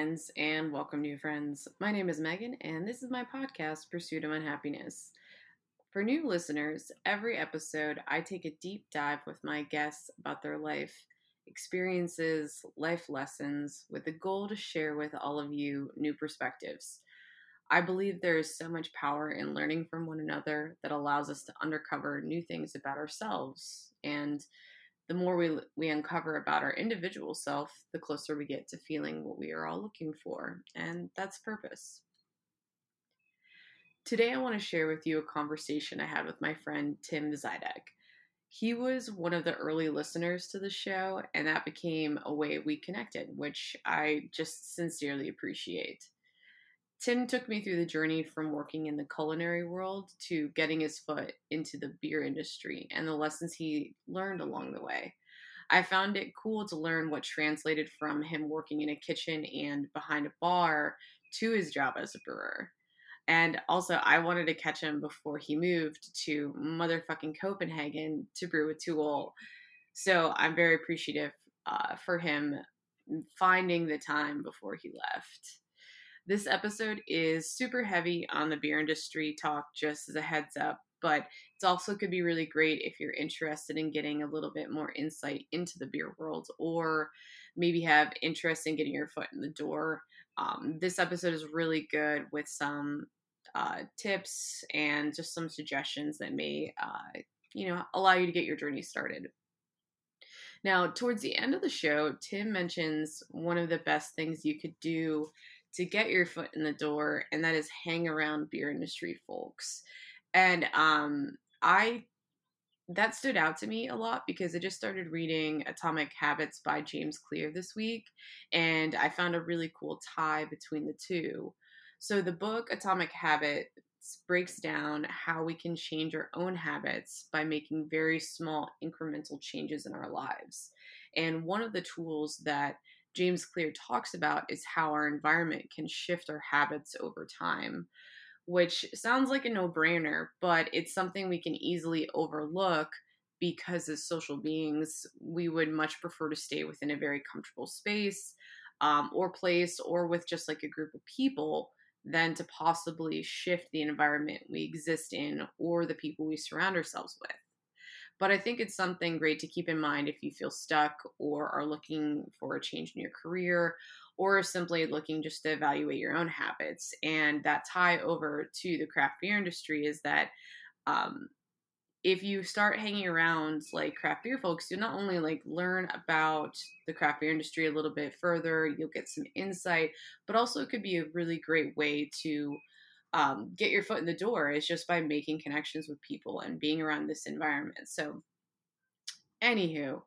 Friends, and welcome, new friends. My name is Megan, and this is my podcast, Pursuit of Unhappiness. For new listeners, every episode I take a deep dive with my guests about their life experiences, life lessons, with the goal to share with all of you new perspectives. I believe there is so much power in learning from one another that allows us to uncover new things about ourselves and the more we we uncover about our individual self, the closer we get to feeling what we are all looking for, and that's purpose. Today, I want to share with you a conversation I had with my friend Tim Zidek. He was one of the early listeners to the show, and that became a way we connected, which I just sincerely appreciate. Tim took me through the journey from working in the culinary world to getting his foot into the beer industry and the lessons he learned along the way. I found it cool to learn what translated from him working in a kitchen and behind a bar to his job as a brewer. And also, I wanted to catch him before he moved to motherfucking Copenhagen to brew with To Øl. So I'm very appreciative uh, for him finding the time before he left. This episode is super heavy on the beer industry talk, just as a heads up, but it also could be really great if you're interested in getting a little bit more insight into the beer world or maybe have interest in getting your foot in the door. Um, this episode is really good with some uh, tips and just some suggestions that may, uh, you know, allow you to get your journey started. Now, towards the end of the show, Tim mentions one of the best things you could do to get your foot in the door, and that is hang around beer industry folks. And um, I that stood out to me a lot because I just started reading Atomic Habits by James Clear this week, and I found a really cool tie between the two. So the book Atomic Habits breaks down how we can change our own habits by making very small incremental changes in our lives. And one of the tools that James Clear talks about is how our environment can shift our habits over time, which sounds like a no brainer, but it's something we can easily overlook because as social beings, we would much prefer to stay within a very comfortable space um, or place or with just like a group of people than to possibly shift the environment we exist in or the people we surround ourselves with. But I think it's something great to keep in mind if you feel stuck or are looking for a change in your career or simply looking just to evaluate your own habits. And that tie over to the craft beer industry is that um, if you start hanging around like craft beer folks, you'll not only like learn about the craft beer industry a little bit further, you'll get some insight, but also it could be a really great way to um, get your foot in the door is just by making connections with people and being around this environment. So, anywho,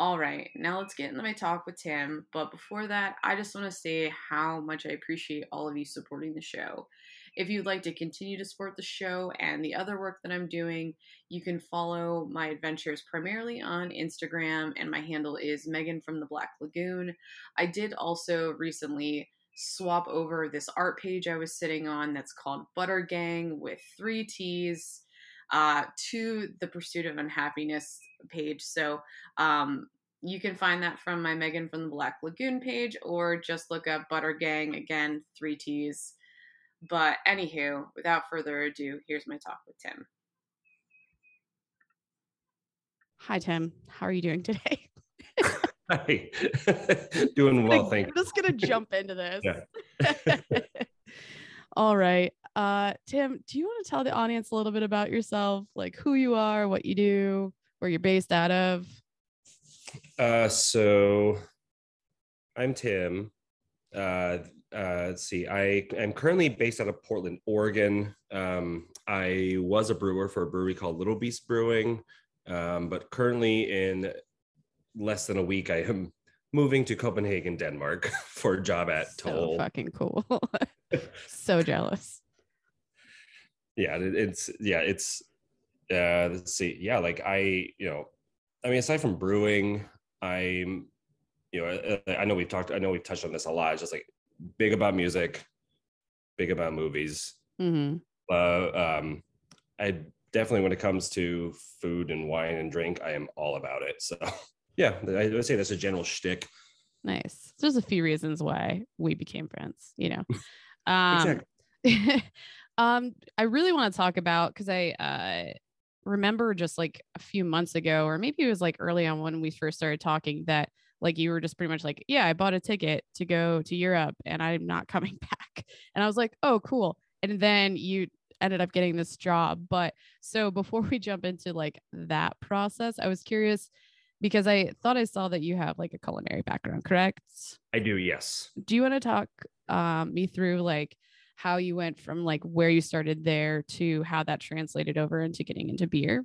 all right, now let's get into my talk with Tim. But before that, I just want to say how much I appreciate all of you supporting the show. If you'd like to continue to support the show and the other work that I'm doing, you can follow my adventures primarily on Instagram, and my handle is Megan from the Black Lagoon. I did also recently swap over this art page I was sitting on that's called Butter Gang with three T's uh, to the Pursuit of Unhappiness page. So um, you can find that from my Megan from the Black Lagoon page or just look up Butter Gang again, three T's. But anywho, without further ado, here's my talk with Tim. Hi, Tim. How are you doing today? Hi. Doing well, thank you. I'm just gonna jump into this. All right. Uh Tim, do you want to tell the audience a little bit about yourself? Like who you are, what you do, where you're based out of? Uh so I'm Tim. Uh uh, let's see. I am currently based out of Portland, Oregon. Um, I was a brewer for a brewery called Little Beast Brewing, um, but currently in less than a week, I am moving to Copenhagen, Denmark for a job at so To Øl. Fucking cool. so jealous. Yeah, it's yeah, it's uh let's see. Yeah, like I, you know, I mean aside from brewing, I'm you know, I, I know we've talked I know we've touched on this a lot. It's just like big about music, big about movies. Mm-hmm. Uh, um I definitely when it comes to food and wine and drink, I am all about it. So yeah, I would say that's a general shtick. Nice. There's a few reasons why we became friends, you know. Um, um, I really want to talk about because I uh, remember just like a few months ago, or maybe it was like early on when we first started talking, that like you were just pretty much like, yeah, I bought a ticket to go to Europe and I'm not coming back. And I was like, oh, cool. And then you ended up getting this job. But so before we jump into like that process, I was curious because I thought I saw that you have like a culinary background, correct? I do, yes. Do you want to talk um, me through like how you went from like where you started there to how that translated over into getting into beer?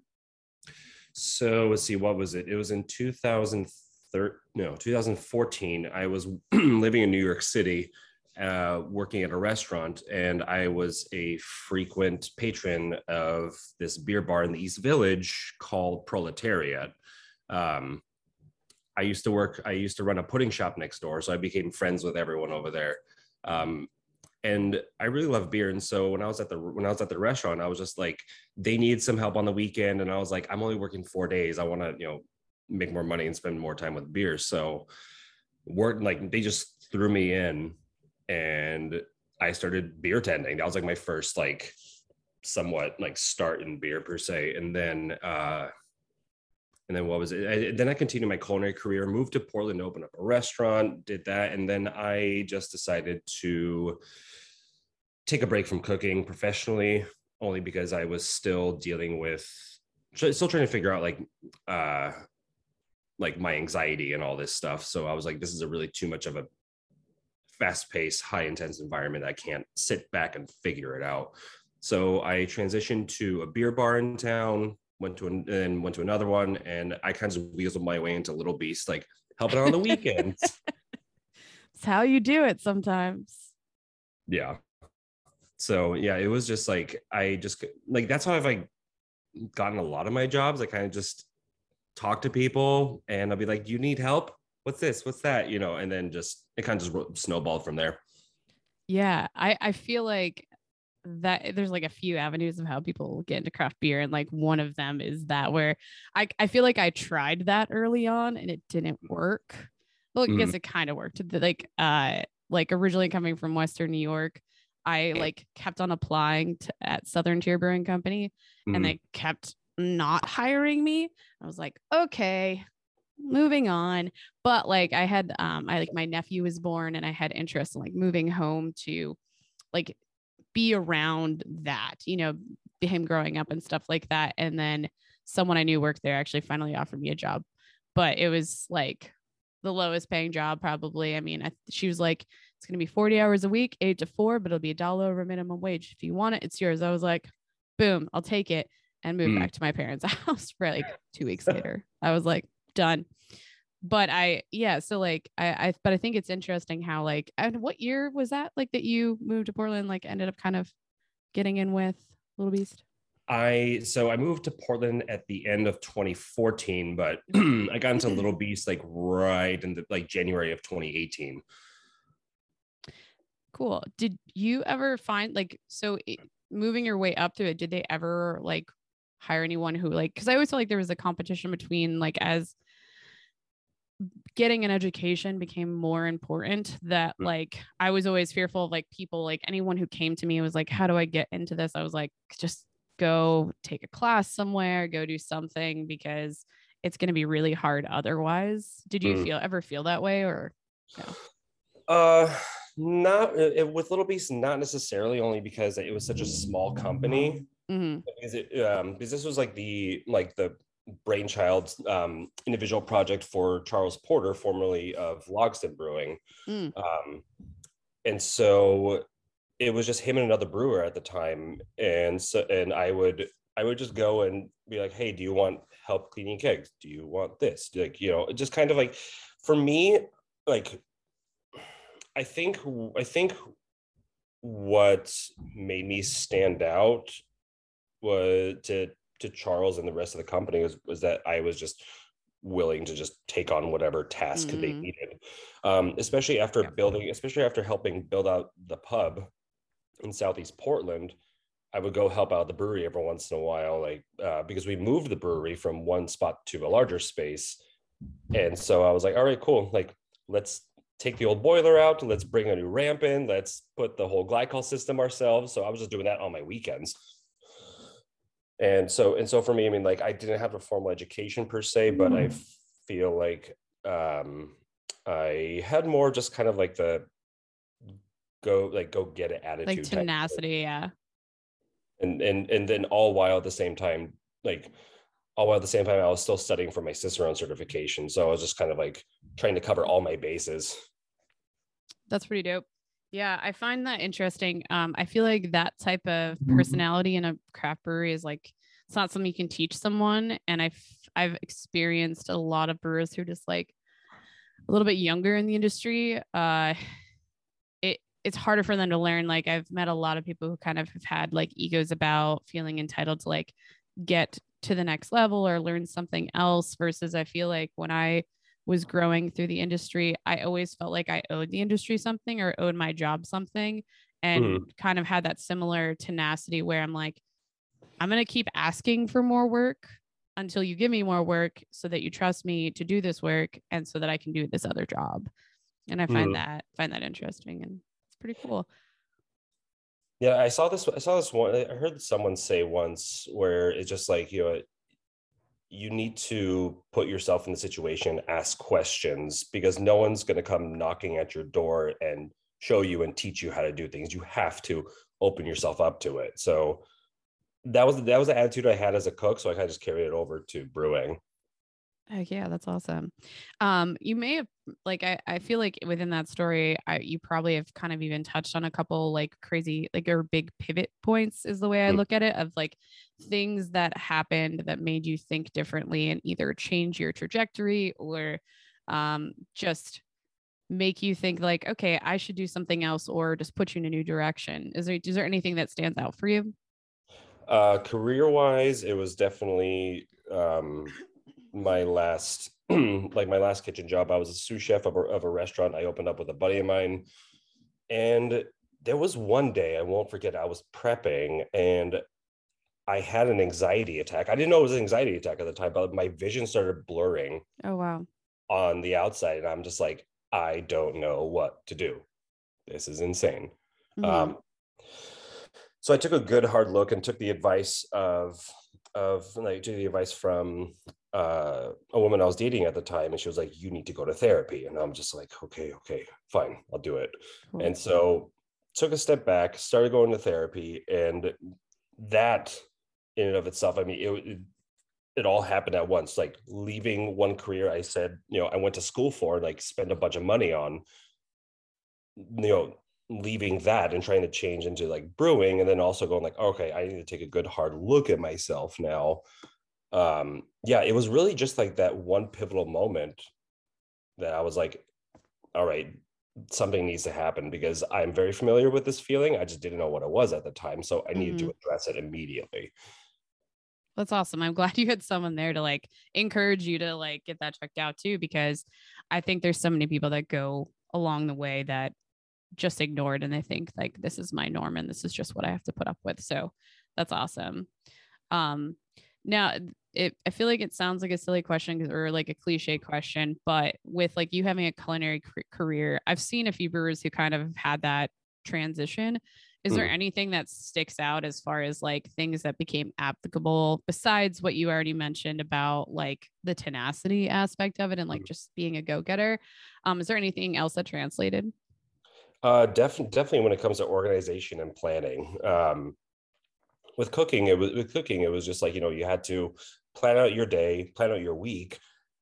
So let's see, what was it? It was in 2013, no, 2014. I was living in New York City, uh, working at a restaurant, and I was a frequent patron of this beer bar in the East Village called Proletariat. Um, I used to work, I used to run a pudding shop next door, so I became friends with everyone over there. Um, and I really love beer. And so when I was at the when I was at the restaurant, I was just like, they need some help on the weekend, and I was like, I'm only working four days. I want to you know make more money and spend more time with beer. So work like they just threw me in, and I started beer tending. That was like my first like somewhat like start in beer per se, and then. uh and then what was it? I, then I continued my culinary career, moved to Portland, opened up a restaurant, did that, and then I just decided to take a break from cooking professionally only because I was still dealing with still trying to figure out like uh like my anxiety and all this stuff. So I was like, this is a really too much of a fast-paced, high intense environment. I can't sit back and figure it out. So I transitioned to a beer bar in town, went to an, and went to another one, and I kind of weaseled my way into Little Beast, like helping on the weekends. it's how you do it sometimes. Yeah. So yeah it was just like i just like that's how i've like gotten a lot of my jobs. I kind of just talk to people and i'll be like you need help? What's this? What's that? You know and then just it kind of just snowballed from there. Yeah i i feel like that there's like a few avenues of how people get into craft beer and like one of them is that where i i feel like i tried that early on and it didn't work well i mm. guess it kind of worked like uh like originally coming from western new york I like kept on applying to, at Southern Tier Brewing Company mm-hmm. and they kept not hiring me. I was like, okay, moving on. But like I had um I like my nephew was born and I had interest in like moving home to like be around that, you know, him growing up and stuff like that. And then someone I knew worked there actually finally offered me a job. But it was like the lowest paying job probably. I mean, I, she was like, it's going to be 40 hours a week, eight to four, but it'll be a dollar over minimum wage. If you want it, it's yours. I was like, boom, I'll take it and move mm. back to my parents' house for like two weeks later. I was like, done. But I, yeah, so like, I, I, but I think it's interesting how, like, and what year was that? Like, that you moved to Portland, like, ended up kind of getting in with Little Beast? I so I moved to Portland at the end of 2014, but I got into Little Beast like right in the like January of 2018. Cool. Did you ever find like so it, moving your way up to it? Did they ever like hire anyone who like? Because I always felt like there was a competition between like as getting an education became more important that mm. like I was always fearful of like people like anyone who came to me was like how do I get into this I was like just go take a class somewhere go do something because it's going to be really hard otherwise did you mm. feel ever feel that way or no? uh not it, with Little Beast, not necessarily only because it was such a small company. Mm-hmm. Because, it, um, because this was like the like the brainchild um, individual project for Charles Porter, formerly of Logsdon Brewing, mm. um, and so it was just him and another brewer at the time, and so and I would I would just go and be like, hey, do you want help cleaning kegs? Do you want this? Like you know, just kind of like for me, like I think I think what made me stand out was to to Charles and the rest of the company was, was that I was just willing to just take on whatever task mm-hmm. they needed. Um, especially after yeah. building, especially after helping build out the pub in Southeast Portland, I would go help out the brewery every once in a while, like uh, because we moved the brewery from one spot to a larger space. And so I was like, all right, cool. Like let's take the old boiler out let's bring a new ramp in let's put the whole glycol system ourselves so i was just doing that on my weekends and so and so for me i mean like i didn't have a formal education per se but i feel like um i had more just kind of like the go like go get it attitude like type of thing. tenacity yeah and and and then all while at the same time like all while at the same time i was still studying for my cicerone certification so i was just kind of like trying to cover all my bases That's pretty dope. Yeah, I find that interesting. Um, I feel like that type of Mm-hmm. personality in a craft brewery is like it's not something you can teach someone. And I've I've experienced a lot of brewers who are just like a little bit younger in the industry. Uh, it it's harder for them to learn. Like I've met a lot of people who kind of have had like egos about feeling entitled to like get to the next level or learn something else. Versus I feel like when I was growing through the industry, I always felt like I owed the industry something or owed my job something and kind of had that similar tenacity where I'm like, I'm going to keep asking for more work until you give me more work so that you trust me to do this work and so that I can do this other job. And I find Mhm. that find that interesting and it's pretty cool. Yeah, I saw this. I saw this one. I heard someone say once where it's just like you know, you need to put yourself in the situation, ask questions because no one's going to come knocking at your door and show you and teach you how to do things. You have to open yourself up to it. So that was that was the attitude I had as a cook. So I kind of just carried it over to brewing. Heck yeah, that's awesome. Um, you may have like I, I feel like within that story, I you probably have kind of even touched on a couple like crazy like or big pivot points is the way I Mm. look at it of like things that happened that made you think differently and either change your trajectory or um just make you think like okay I should do something else or just put you in a new direction. Is there is there anything that stands out for you? Uh, career wise, it was definitely um, my last, like my last kitchen job. I was a sous chef of a, of a restaurant. I opened up with a buddy of mine, and there was one day I won't forget. I was prepping and I had an anxiety attack. I didn't know it was an anxiety attack at the time, but my vision started blurring Oh wow. on the outside, and I'm just like, I don't know what to do. This is insane. Mhm. Um, so I took a good hard look and took the advice of of like took the advice from uh, a woman I was dating at the time, and she was like, "You need to go to therapy," and I'm just like, "Okay, okay, fine, I'll do it." And so took a step back, started going to therapy, and that in and of itself, I mean, it, it it all happened at once. Like leaving one career, I said, you know, I went to school for, like, spend a bunch of money on, you know, leaving that and trying to change into like brewing, and then also going like, okay, I need to take a good hard look at myself now. Um, yeah, it was really just like that one pivotal moment that I was like, all right, something needs to happen because I'm very familiar with this feeling. I just didn't know what it was at the time. So I needed to address it immediately. That's awesome. I'm glad you had someone there to like encourage you to like get that checked out too, because I think there's so many people that go along the way that just ignored and they think like this is my norm and this is just what I have to put up with. So that's awesome. Um, now it, I feel like it sounds like a silly question or like a cliche question, but with like you having a culinary career, I've seen a few brewers who kind of had that transition. Is there Mm. anything that sticks out as far as like things that became applicable besides what you already mentioned about like the tenacity aspect of it and like just being a go-getter? Um, is there anything else that translated? Uh, definitely, definitely when it comes to organization and planning. Um, with cooking, it was with cooking, it was just like you know you had to plan out your day, plan out your week.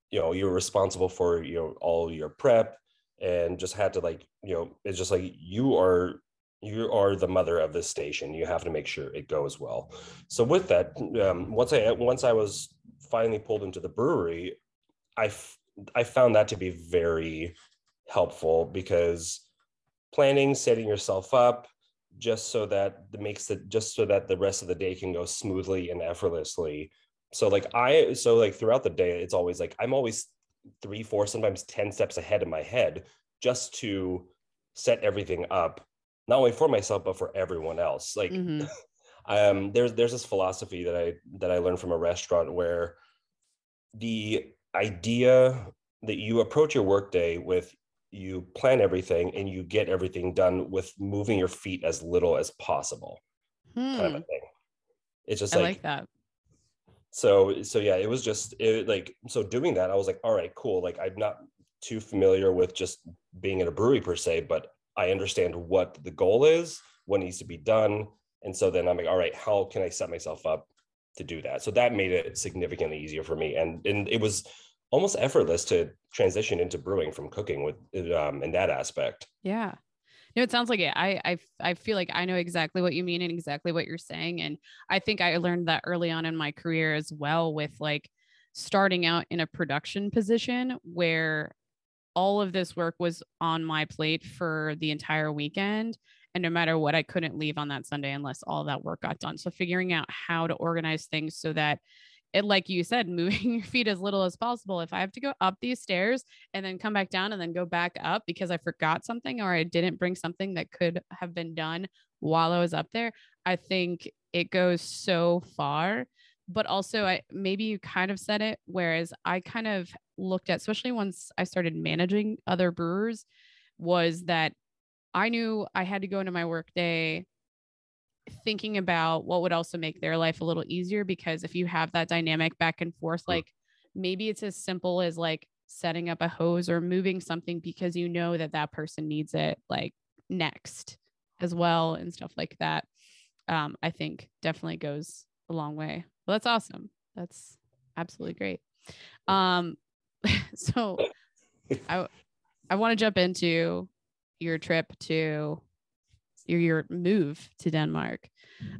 You know, you're responsible for you know all your prep, and just had to like you know it's just like you are you are the mother of this station. You have to make sure it goes well. So with that, um, once I once I was finally pulled into the brewery, I f- I found that to be very helpful because planning, setting yourself up just so that it makes it just so that the rest of the day can go smoothly and effortlessly. So like I so like throughout the day, it's always like I'm always three, four, sometimes 10 steps ahead in my head just to set everything up, not only for myself, but for everyone else. Like Mhm. um there's there's this philosophy that I that I learned from a restaurant where the idea that you approach your workday with you plan everything and you get everything done with moving your feet as little as possible Hmm, kind of a thing it's just I like, like that. So so yeah it was just it, like so doing that i was like all right cool like i'm not too familiar with just being in a brewery per se but i understand what the goal is what needs to be done. And so then i'm like all right how can i set myself up to do that? So that made it significantly easier for me and and it was almost effortless to transition into brewing from cooking with um in that aspect. Yeah. No, it sounds like it. I, I I feel like I know exactly what you mean and exactly what you're saying. And I think I learned that early on in my career as well with like starting out in a production position where all of this work was on my plate for the entire weekend. And no matter what, I couldn't leave on that Sunday unless all that work got done. So figuring out how to organize things so that it, like you said, moving your feet as little as possible. If I have to go up these stairs and then come back down and then go back up because I forgot something or I didn't bring something that could have been done while I was up there, I think it goes so far. But also, I maybe you kind of said it, whereas I kind of looked at, especially once I started managing other brewers, was that I knew I had to go into my work day thinking about what would also make their life a little easier because if you have that dynamic back and forth like maybe it's as simple as like setting up a hose or moving something because you know that that person needs it like next as well and stuff like that um i think definitely goes a long way. Well that's awesome. That's absolutely great. Um so i i want to jump into your trip to your your move to Denmark.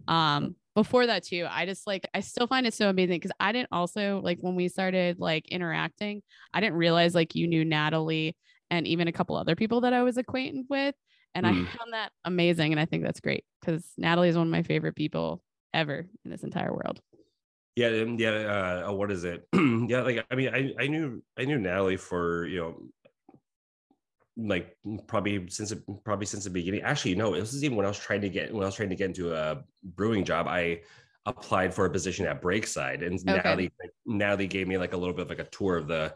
Um before that too, I just like I still find it so amazing because I didn't also like when we started like interacting, I didn't realize like you knew Natalie and even a couple other people that I was acquainted with. And Mm. I found that amazing. And I think that's great because Natalie is one of my favorite people ever in this entire world. Yeah, yeah. Uh, what is it? yeah, like I mean, I I knew I knew Natalie for you know, like probably since it- probably since the beginning. Actually, no, this is even when I was trying to get when I was trying to get into a brewing job. I applied for a position at Breakside, and Okay. Natalie Natalie gave me like a little bit of like a tour of the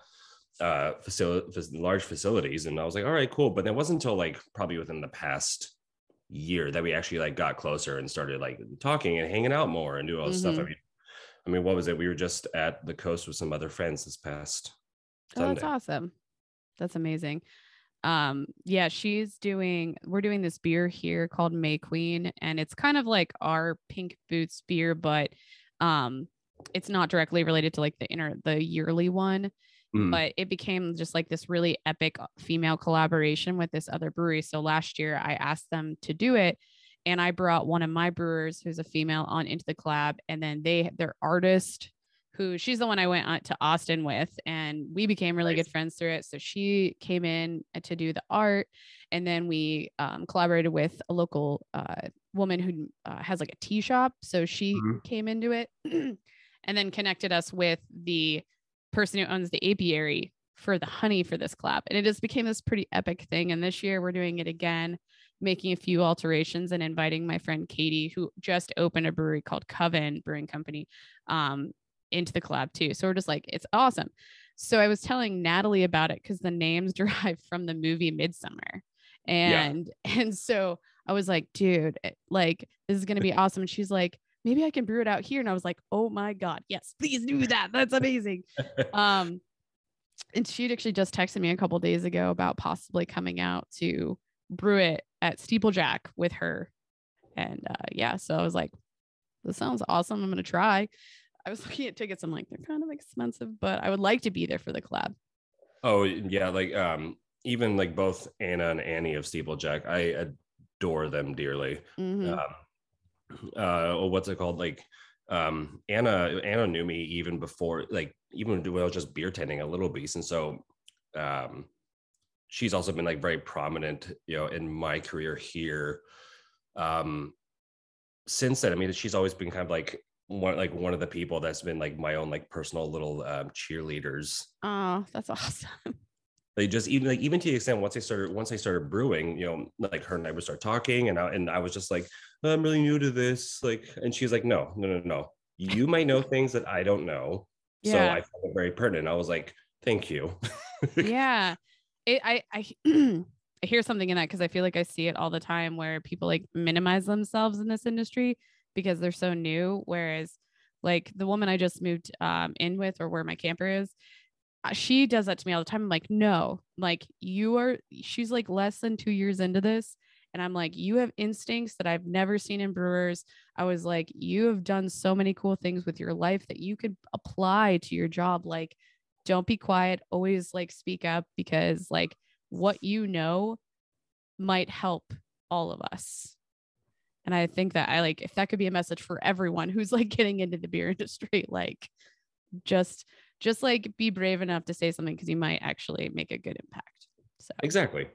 uh facility large facilities and i was like all right cool but it wasn't until like probably within the past year that we actually like got closer and started like talking and hanging out more and do all this stuff i Mhm. mean I mean, what was it? We were just at the coast with some other friends this past Oh, that's awesome. That's amazing. Um, yeah, she's doing, we're doing this beer here called May Queen, and it's kind of like our pink boots beer, but um, it's not directly related to like the inner the yearly one. Mm. But it became just like this really epic female collaboration with this other brewery. So last year I asked them to do it. And I brought one of my brewers who's a female on into the collab. And then they their artist who she's the one I went on to Austin with, and we became really Nice. good friends through it. So she came in to do the art, and then we um, collaborated with a local uh, woman who uh, has like a tea shop. So she Mhm. came into it, and then connected us with the person who owns the apiary for the honey for this collab, and it just became this pretty epic thing. And this year we're doing it again. Making a few alterations and inviting my friend Katie, who just opened a brewery called Coven Brewing Company, um, into the collab too. So we're just like, it's awesome. So I was telling Natalie about it because the names derive from the movie Midsommar. And and so I was like, dude, like this is gonna be awesome. And she's like, maybe I can brew it out here. And I was like, oh my God, yes, please do that. That's amazing. um and she'd actually just texted me a couple days ago about possibly coming out to brew it at Steeplejack with her. And uh, yeah, so I was like, this sounds awesome. I'm gonna try. I was looking at tickets. I'm like, they're kind of expensive, but I would like to be there for the collab. Oh yeah, like um, even like both Anna and Annie of Steeplejack, I adore them dearly. Mhm. um uh or what's it called like um anna anna knew me even before like even when i was just beer tending a little beast and so um she's also been like very prominent you know in my career here um since then i mean she's always been kind of like one like one of the people that's been like my own like personal little um cheerleaders Oh, that's awesome. they just even like even to the extent once I started once I started brewing, you know, like her and I would start talking, and I and I was just like, I'm really new to this, like, and she's like, no, no, no, no, you might know things that I don't know, so I found it very pertinent. I was like, thank you. yeah. it, I I I hear something in that because I feel like I see it all the time where people like minimize themselves in this industry because they're so new. Whereas like the woman I just moved um, in with or where my camper is, uh, she does that to me all the time. I'm like, no, like you are, she's like less than two years into this. And I'm like, you have instincts that I've never seen in brewers. I was like, you have done so many cool things with your life that you could apply to your job. Like, don't be quiet, always like speak up because like what you know might help all of us. And I think that I like if that could be a message for everyone who's like getting into the beer industry, like just just like be brave enough to say something because you might actually make a good impact. So exactly.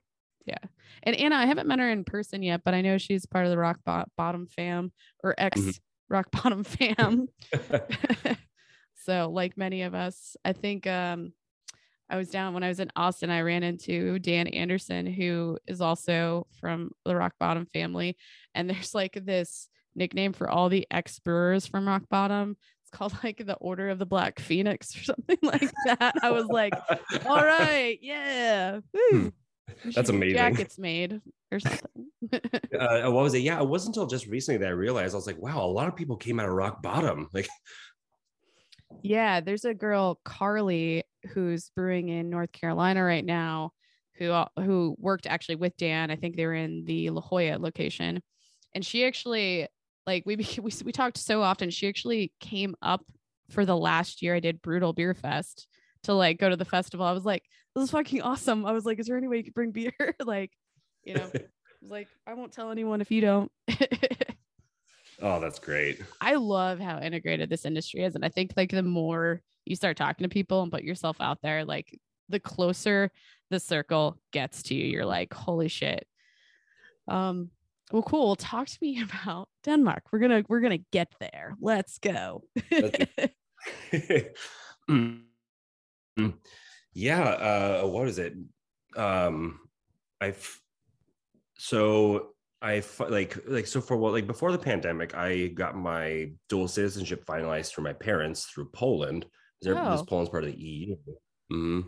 Yeah. And Anna, I haven't met her in person yet, but I know she's part of the Rock Bo- Bottom fam or ex mm-hmm. Rock Bottom fam. so, like many of us, I think um, I was down when I was in Austin. I ran into Dan Anderson, who is also from the Rock Bottom family. And there's like this nickname for all the ex brewers from Rock Bottom. It's called like the Order of the Black Phoenix or something like that. I was like, all right, yeah. Hmm. That's amazing. Jackets made or something. uh, what was it? Yeah, it wasn't until just recently that I realized I was like, wow, a lot of people came out of rock bottom. Like, yeah, there's a girl, Carly, who's brewing in North Carolina right now, who uh, who worked actually with Dan. I think they were in the La Jolla location, and she actually like we we we talked so often. She actually came up for the last year I did Brutal Beer Fest to like go to the festival. I was like, this is fucking awesome. I was like, is there any way you could bring beer? like, you know, I was like, I won't tell anyone if you don't. oh, that's great. I love how integrated this industry is. And I think like the more you start talking to people and put yourself out there, like the closer the circle gets to you, you're like, holy shit. Um, well, cool. Talk to me about Denmark. We're gonna we're gonna get there. Let's go. yeah uh what is it um i've so i like like so for what like before the pandemic i got my dual citizenship finalized for my parents through poland because oh. poland's part of the eu mm-hmm.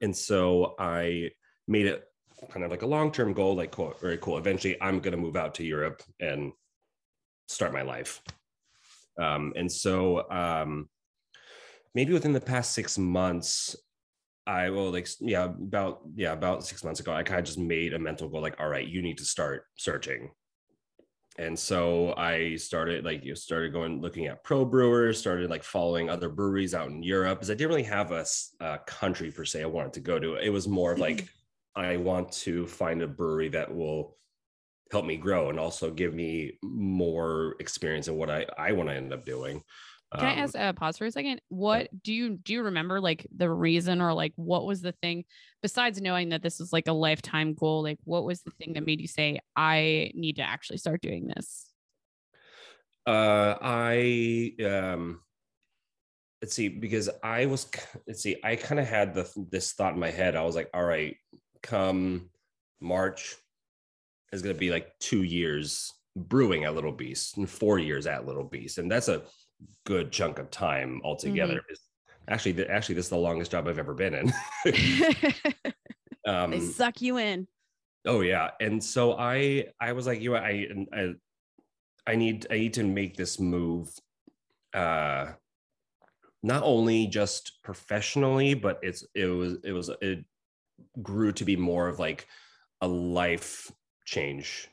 and so i made it kind of like a long-term goal like cool very cool eventually i'm going to move out to europe and start my life um and so um maybe within the past six months I will like yeah about yeah about six months ago I kind of just made a mental goal like all right you need to start searching. And so I started like you started going looking at pro brewers started like following other breweries out in Europe because I didn't really have a, a, country per se I wanted to go to. It was more of like mm-hmm. I want to find a brewery that will help me grow and also give me more experience in what I I want to end up doing can um, I ask uh, pause for a second? What do you do you remember like the reason or like what was the thing besides knowing that this is like a lifetime goal? Like what was the thing that made you say I need to actually start doing this? Uh I um let's see because I was let's see I kind of had the this thought in my head. I was like, all right, come March is going to be like 2 years brewing at Little Beast and 4 years at Little Beast. And that's a good chunk of time altogether. Mm-hmm. Actually, actually, this is the longest job I've ever been in. um, they suck you in. Oh yeah, and so I I was like, you know, I I I need I need to make this move. Uh, not only just professionally, but it's it was it was it grew to be more of like a life change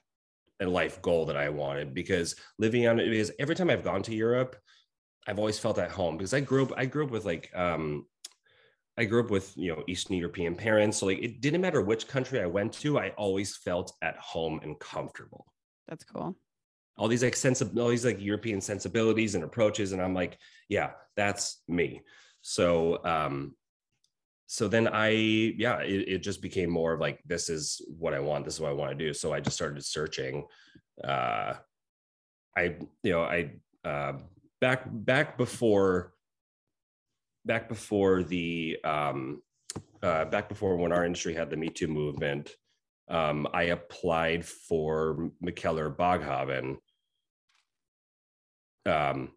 a life goal that I wanted because living on it is every time I've gone to Europe, I've always felt at home because I grew up I grew up with like um I grew up with you know Eastern European parents. So like it didn't matter which country I went to, I always felt at home and comfortable. That's cool. All these like sense all these like European sensibilities and approaches. And I'm like, yeah, that's me. So um so then I yeah, it, it just became more of like this is what I want, this is what I want to do. So I just started searching. Uh I you know, I uh back back before back before the um, uh, back before when our industry had the Me Too movement, um, I applied for Mikkeller Baghaven. Um,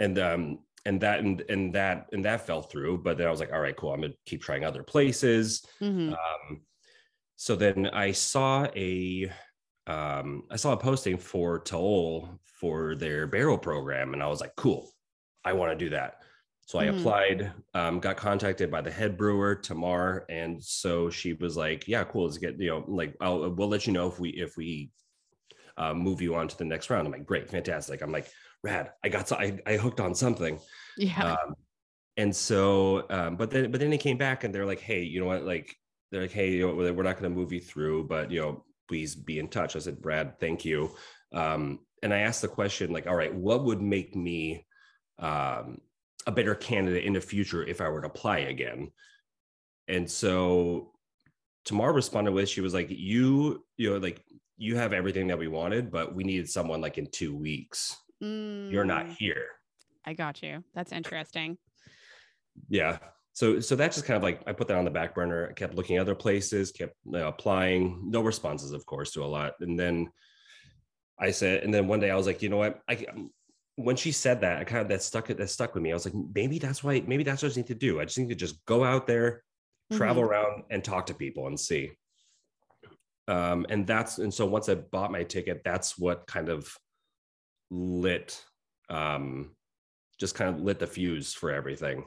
and um, and that and, and that and that fell through. But then I was like, all right, cool. I'm gonna keep trying other places. Mhm. Um, so then I saw a um, I saw a posting for Toll for their barrel program, and I was like, cool, I want to do that. So I Mhm. applied, um, got contacted by the head brewer Tamar, and so she was like, "Yeah, cool. Let's get you know, like, I'll we'll let you know if we if we uh, move you on to the next round." I'm like, "Great, fantastic." I'm like, "Rad, I got so I, I hooked on something." Yeah. Um, and so, um, but then but then they came back and they're like, "Hey, you know what? Like, they're like, hey, you know, we're not going to move you through, but you know, please be in touch." I said, "Brad, thank you." Um, and I asked the question, like, "All right, what would make me?" Um, a better candidate in the future if I were to apply again. And so Tamar responded with, she was like, you, you know, like you have everything that we wanted, but we needed someone like in two weeks. You're not Mm, here. I got you. That's interesting. Yeah. So, so that's just kind of like, I put that on the back burner. I kept looking at other places, kept you know, applying, no responses, of course, to a lot. And then I said, and then one day I was like, you know what? I, when she said that, I kind of that stuck that stuck with me. I was like, maybe that's why, maybe that's what I just need to do. I just need to just go out there, travel around, and talk to people and see. Um, and that's and so once I bought my ticket, that's what kind of lit, um, just kind of lit the fuse for everything.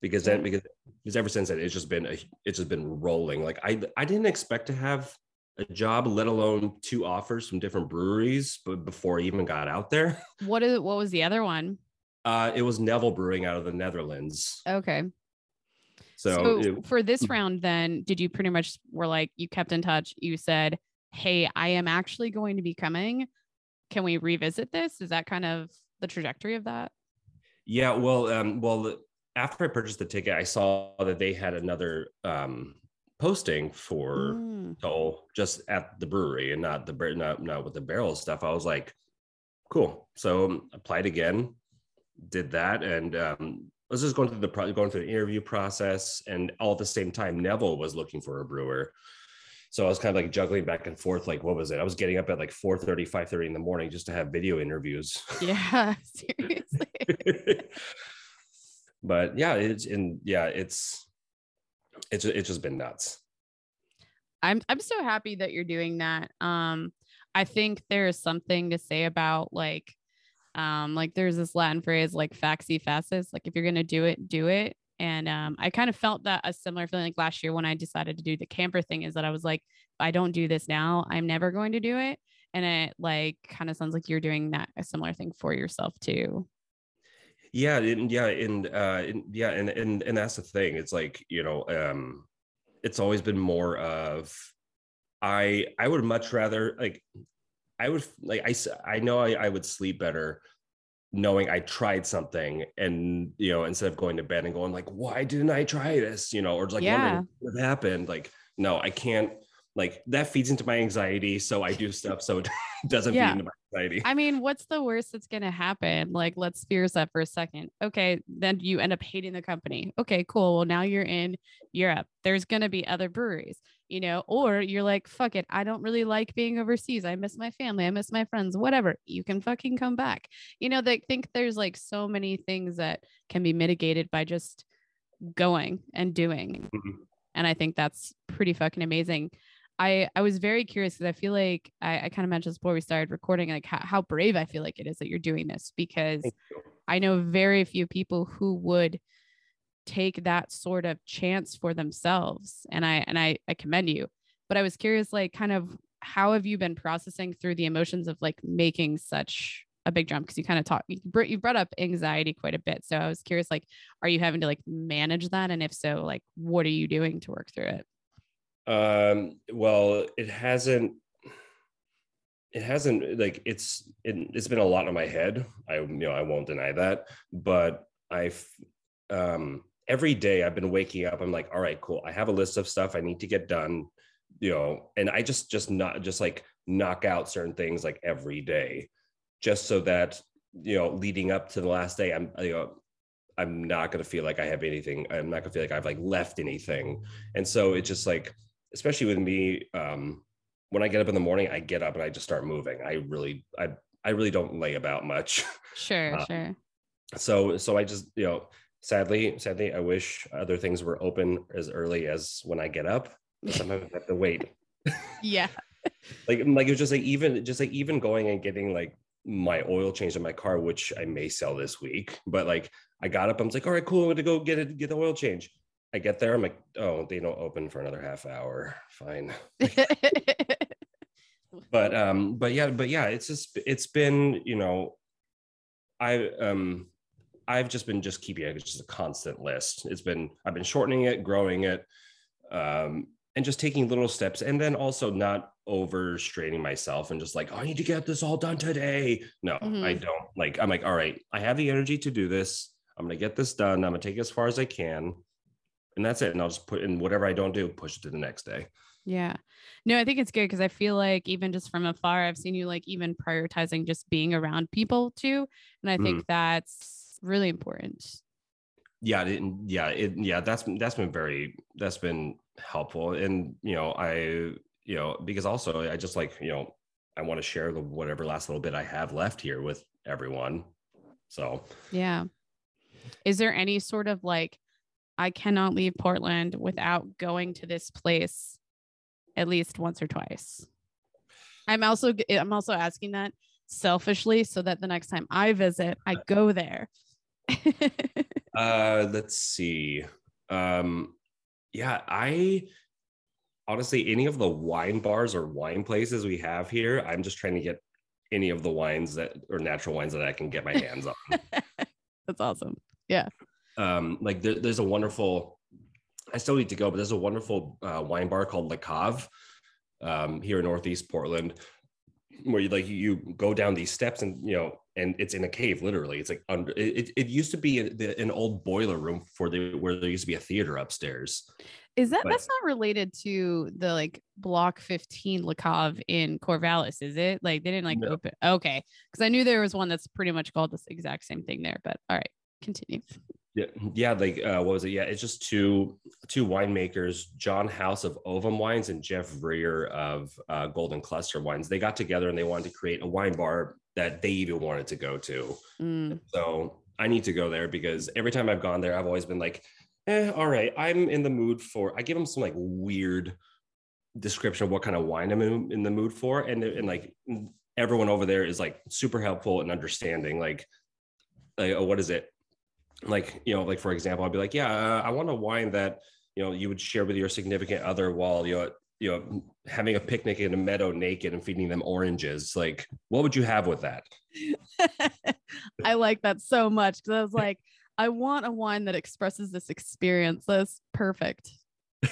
Because then, because because ever since then, it's just been a, it's just been rolling. Like I I didn't expect to have a job, let alone two offers from different breweries, but before I even got out there. What is what was the other one? Uh, it was Nevel Brewing out of the Netherlands. Okay. So, So, it- for this round, then did you pretty much were like you kept in touch? You said, "Hey, I am actually going to be coming. Can we revisit this?" Is that kind of the trajectory of that? yeah, well, um, well, after I purchased the ticket, I saw that they had another um, posting for Mm, just at the brewery and not the not not with the barrel stuff. I was like, cool. So um, applied again, did that, and um, I was just going through the pro- going through the interview process, and all at the same time, Nevel was looking for a brewer. So I was kind of like juggling back and forth. Like, what was it? I was getting up at like 4 30, 5 30 in the morning just to have video interviews. yeah, seriously. but yeah, it's and yeah, it's it's it's just been nuts. I'm I'm so happy that you're doing that. Um, I think there is something to say about like, um, like there's this Latin phrase like fac si facis, like if you're gonna do it, do it. And um, I kind of felt that a similar feeling like last year when I decided to do the camper thing is that I was like, if I don't do this now, I'm never going to do it. And it like kind of sounds like you're doing that a similar thing for yourself too. Yeah, and yeah, and uh, and, yeah, and and and that's the thing. It's like you know, um, it's always been more of I I would much rather like I would like i i know I, I would sleep better knowing I tried something and you know instead of going to bed and going like why didn't I try this you know or just like Yeah. wondering what happened like no I can't like that feeds into my anxiety so I do stuff so it doesn't Yeah. feed into my anxiety. I mean, what's the worst that's going to happen? Like, let's fears that for a second. Okay. Then you end up hating the company. Okay, cool. Well, now you're in Europe. There's going to be other breweries, you know, or you're like, fuck it. I don't really like being overseas. I miss my family. I miss my friends, whatever. You can fucking come back. You know, they think there's like so many things that can be mitigated by just going and doing. Mhm. And I think that's pretty fucking amazing. I, I was very curious because I feel like I, I kind of mentioned this before we started recording, like how, how brave I feel like it is that you're doing this because I know very few people who would take that sort of chance for themselves. And I and I, I commend you. But I was curious, like, kind of how have you been processing through the emotions of like making such a big jump? Because you kind of talk you br- you brought up anxiety quite a bit. So I was curious, like, are you having to like manage that? And if so, like what are you doing to work through it? Um, well, it hasn't. It hasn't like it's it, it's been a lot in my head. I you know I won't deny that, but I've um every day I've been waking up. I'm like, all right, cool. I have a list of stuff I need to get done, you know, and I just just not just like knock out certain things like every day, just so that you know leading up to the last day, I'm you know I'm not gonna feel like I have anything. I'm not gonna feel like I've like left anything, and so it's just like especially with me um when i get up in the morning i get up and i just start moving i really i i really don't lay about much Sure, Uh, sure. so so I just you know sadly sadly I wish other things were open as early as when I get up. Sometimes I have to wait. Yeah. like like it was just like even just like even going and getting like my oil change in my car, which I may sell this week. But like I got up, I was like, all right, cool, I'm gonna go get it, get the oil change. I get there, I'm like, oh, they don't open for another half hour. Fine. But um, but yeah, but yeah, it's just it's been, you know, I um I've just been just keeping it just a constant list. It's been I've been shortening it, growing it, um, and just taking little steps, and then also not overstraining myself and just like, oh, I need to get this all done today. No, I Mhm. don't. Like I'm like, all right, I have the energy to do this. I'm gonna get this done. I'm gonna take it as far as I can, and that's it. And I'll just put in whatever I don't do, push it to the next day. Yeah. No, I think it's good because I feel like even just from afar, I've seen you like even prioritizing just being around people too. And I think mm. that's really important. yeah it, yeah it, yeah that's that's been very that's been helpful and you know i you know because also i just like you know i want to share the whatever last little bit i have left here with everyone so Yeah. Is there any sort of like, I cannot leave Portland without going to this place at least once or twice? I'm also I'm also asking that selfishly so that the next time I visit, I go there. uh let's see um yeah i honestly any of the wine bars or wine places we have here i'm just trying to get any of the wines that or natural wines that i can get my hands on That's awesome. Um, like there, there's a wonderful i still need to go but there's a wonderful uh, wine bar called Les Caves um, here in northeast portland where you like you go down these steps and you know and it's in a cave literally it's like under it, it used to be a, the, an old boiler room for the where there used to be a theater upstairs Is that But- that's not related to the like block 15 Le in Corvallis, is it? Like they didn't like No. open okay. Because I knew there was one that's pretty much called this exact same thing there, but all right, continue. Yeah yeah like uh, what was it yeah it's just two two winemakers john house of ovum wines and jeff Vejr of uh, golden cluster wines they got together and they wanted to create a wine bar that they even wanted to go to Mm, So I need to go there because every time I've gone there, I've always been like, eh, all right, I'm in the mood for, I give them some like weird description of what kind of wine I'm in, in the mood for. And, and like everyone over there is like super helpful and understanding. Like, like oh, what is it? Like, you know, like for example, i'd be like, yeah, uh, I want a wine that, you know, you would share with your significant other while you're, you know, having a picnic in a meadow naked and feeding them oranges. Like, what would you have with that? I like that so much because I was like, I want a wine that expresses this experience. That's perfect.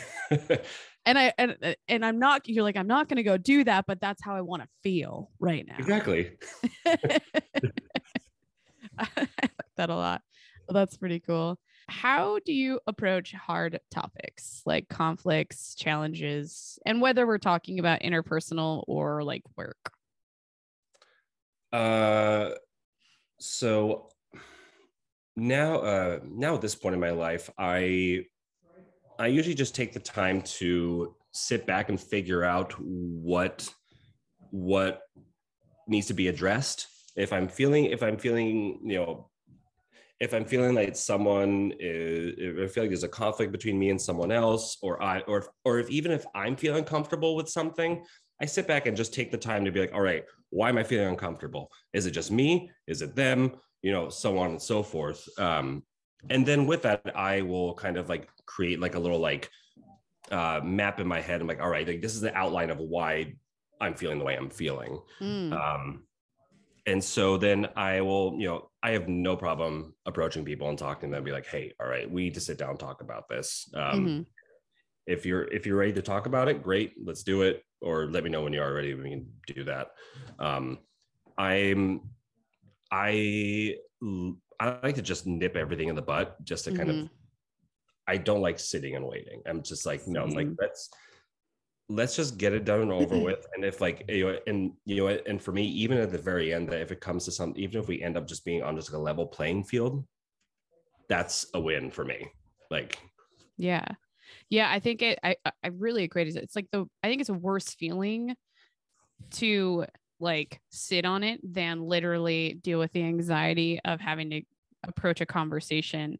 And I and and I'm not. You're like, I'm not going to go do that, but that's how I want to feel right now. exactly. I like that a lot. That's pretty cool. How do you approach hard topics like conflicts, challenges, and whether we're talking about interpersonal or like work? Uh, so now, uh, now at this point in my life, I, I usually just take the time to sit back and figure out what, what needs to be addressed. If I'm feeling, if I'm feeling, you know, if I'm feeling like someone is, I feel like there's a conflict between me and someone else, or I, or if, or if even if I'm feeling comfortable with something, I sit back and just take the time to be like, all right, why am I feeling uncomfortable? Is it just me? Is it them? You know, so on and so forth. Um, and then with that, I will kind of like create like a little like uh, map in my head. I'm like, all right, like this is the outline of why I'm feeling the way I'm feeling. Mm, Um, and so then I will, you know, I have no problem approaching people and talking to them, be like, hey, all right, we need to sit down and talk about this. Um, mhm. if you're if you're ready to talk about it great let's do it or let me know when you are ready we can do that um i'm i i like to just nip everything in the butt just to kind of Mhm. i don't like sitting and waiting i'm just like no like Same. let's let's just get it done and over with and if like you know and you know and for me even at the very end that if it comes to some even if we end up just being on just like a level playing field that's a win for me like Yeah. Yeah. I think it, I, I- really agree. It's- It's like the, I think it's a worse feeling to like sit on it than literally deal with the anxiety of having to approach a conversation.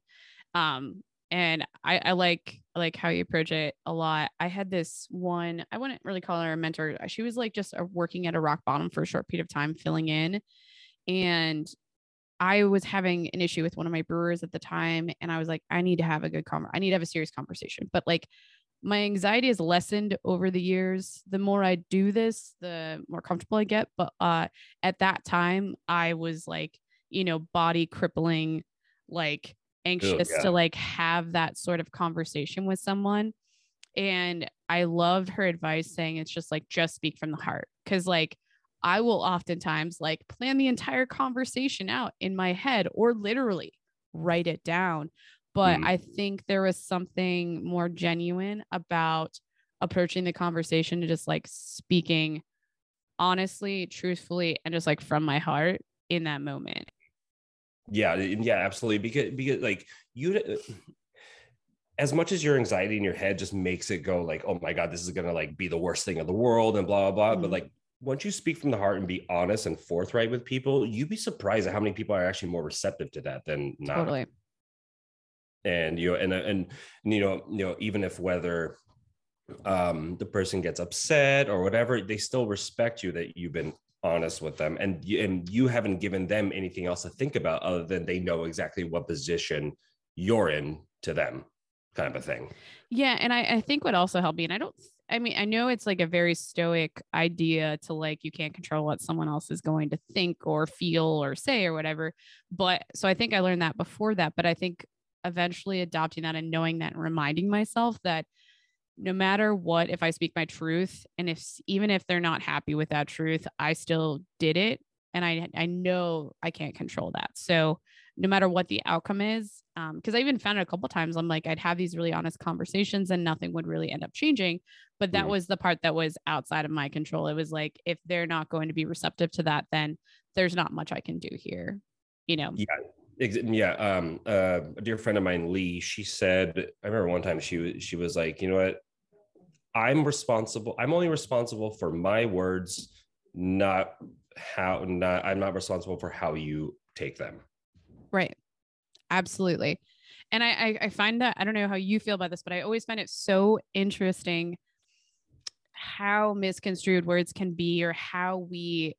Um, and I, I like I like how you approach it a lot. I had this one, I wouldn't really call her a mentor. She was like just working at a rock bottom for a short period of time, filling in. And I was having an issue with one of my brewers at the time, and I was like, I need to have a good conversation. I need to have a serious conversation. But like my anxiety has lessened over the years. The more I do this, the more comfortable I get. But uh at that time, I was like, you know, body crippling, like anxious yeah. to like have that sort of conversation with someone. And I loved her advice saying it's just like just speak from the heart. Cause like I will oftentimes like plan the entire conversation out in my head or literally write it down. But mm. I think there was something more genuine about approaching the conversation to just like speaking honestly, truthfully, and just like from my heart in that moment. Yeah, yeah, absolutely. Because because like you uh, as much as your anxiety in your head just makes it go like, oh my God, this is gonna like be the worst thing in the world and blah blah blah. Mm-hmm. But like once you speak from the heart and be honest and forthright with people, you'd be surprised at how many people are actually more receptive to that than not. Totally. And you know, and and, and you know, you know, even if whether um the person gets upset or whatever, they still respect you that you've been honest with them. And you, and you haven't given them anything else to think about other than they know exactly what position you're in to them kind of a thing. Yeah and i, I think what also helped me and i don't i mean i know it's like a very stoic idea to like you can't control what someone else is going to think or feel or say or whatever but so i think i learned that before that but i think eventually adopting that and knowing that and reminding myself that no matter what, if I speak my truth, and if even if they're not happy with that truth, I still did it. And I, I know I can't control that. So no matter what the outcome is, because um, I even found it a couple times, I'm like, I'd have these really honest conversations and nothing would really end up changing. But that mm. was the part that was outside of my control. It was like, if they're not going to be receptive to that, then there's not much I can do here, you know? Yeah. Yeah, um, uh, a dear friend of mine, Lee, she said, I remember one time she was she was like, you know what, I'm responsible. I'm only responsible for my words, not how. Not I'm not responsible for how you take them. Right. Absolutely. And I, I, I find that I don't know how you feel about this, but I always find it so interesting how misconstrued words can be or how we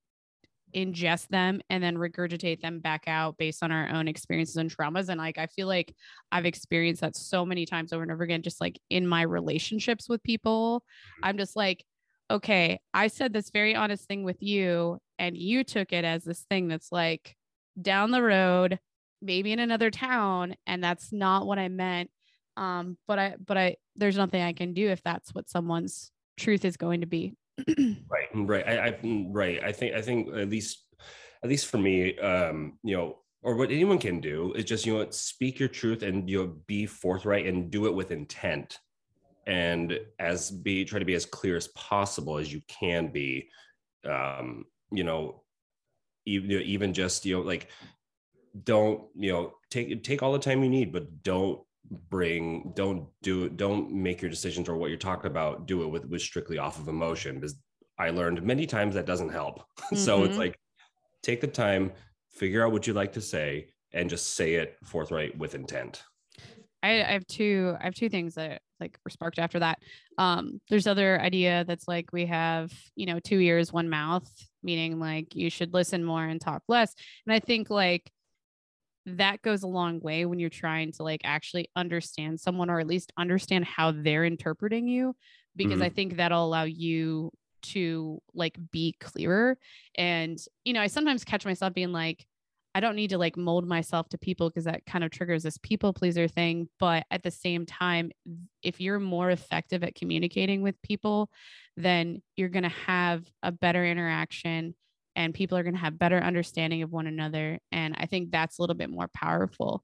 ingest them and then regurgitate them back out based on our own experiences and traumas. And like, I feel like I've experienced that so many times over and over again, just like in my relationships with people. I'm just like, okay, I said this very honest thing with you, and you took it as this thing that's like down the road, maybe in another town, and that's not what I meant. Um, but I, but I, there's nothing I can do if that's what someone's truth is going to be. right right I, I, mm, right i think i think at least at least for me um you know or what anyone can do is just you know speak your truth and you know be forthright and do it with intent. And as be try to be as clear as possible as you can be um you know even even just you know like don't you know take take all the time you need but don't bring don't do it, don't make your decisions or what you're talking about do it with with strictly off of emotion because i learned many times that doesn't help mm-hmm. so it's mm-hmm. like take the time figure out what you like to say and just say it forthright with intent I, I have two i have two things that like were sparked after that um there's other idea that's like we have you know two ears one mouth meaning like you should listen more and talk less and i think like that goes a long way when you're trying to like actually understand someone or at least understand how they're interpreting you because mm-hmm. i think that'll allow you to like be clearer and you know i sometimes catch myself being like i don't need to like mold myself to people because that kind of triggers this people pleaser thing but at the same time if you're more effective at communicating with people then you're going to have a better interaction and people are going to have better understanding of one another and i think that's a little bit more powerful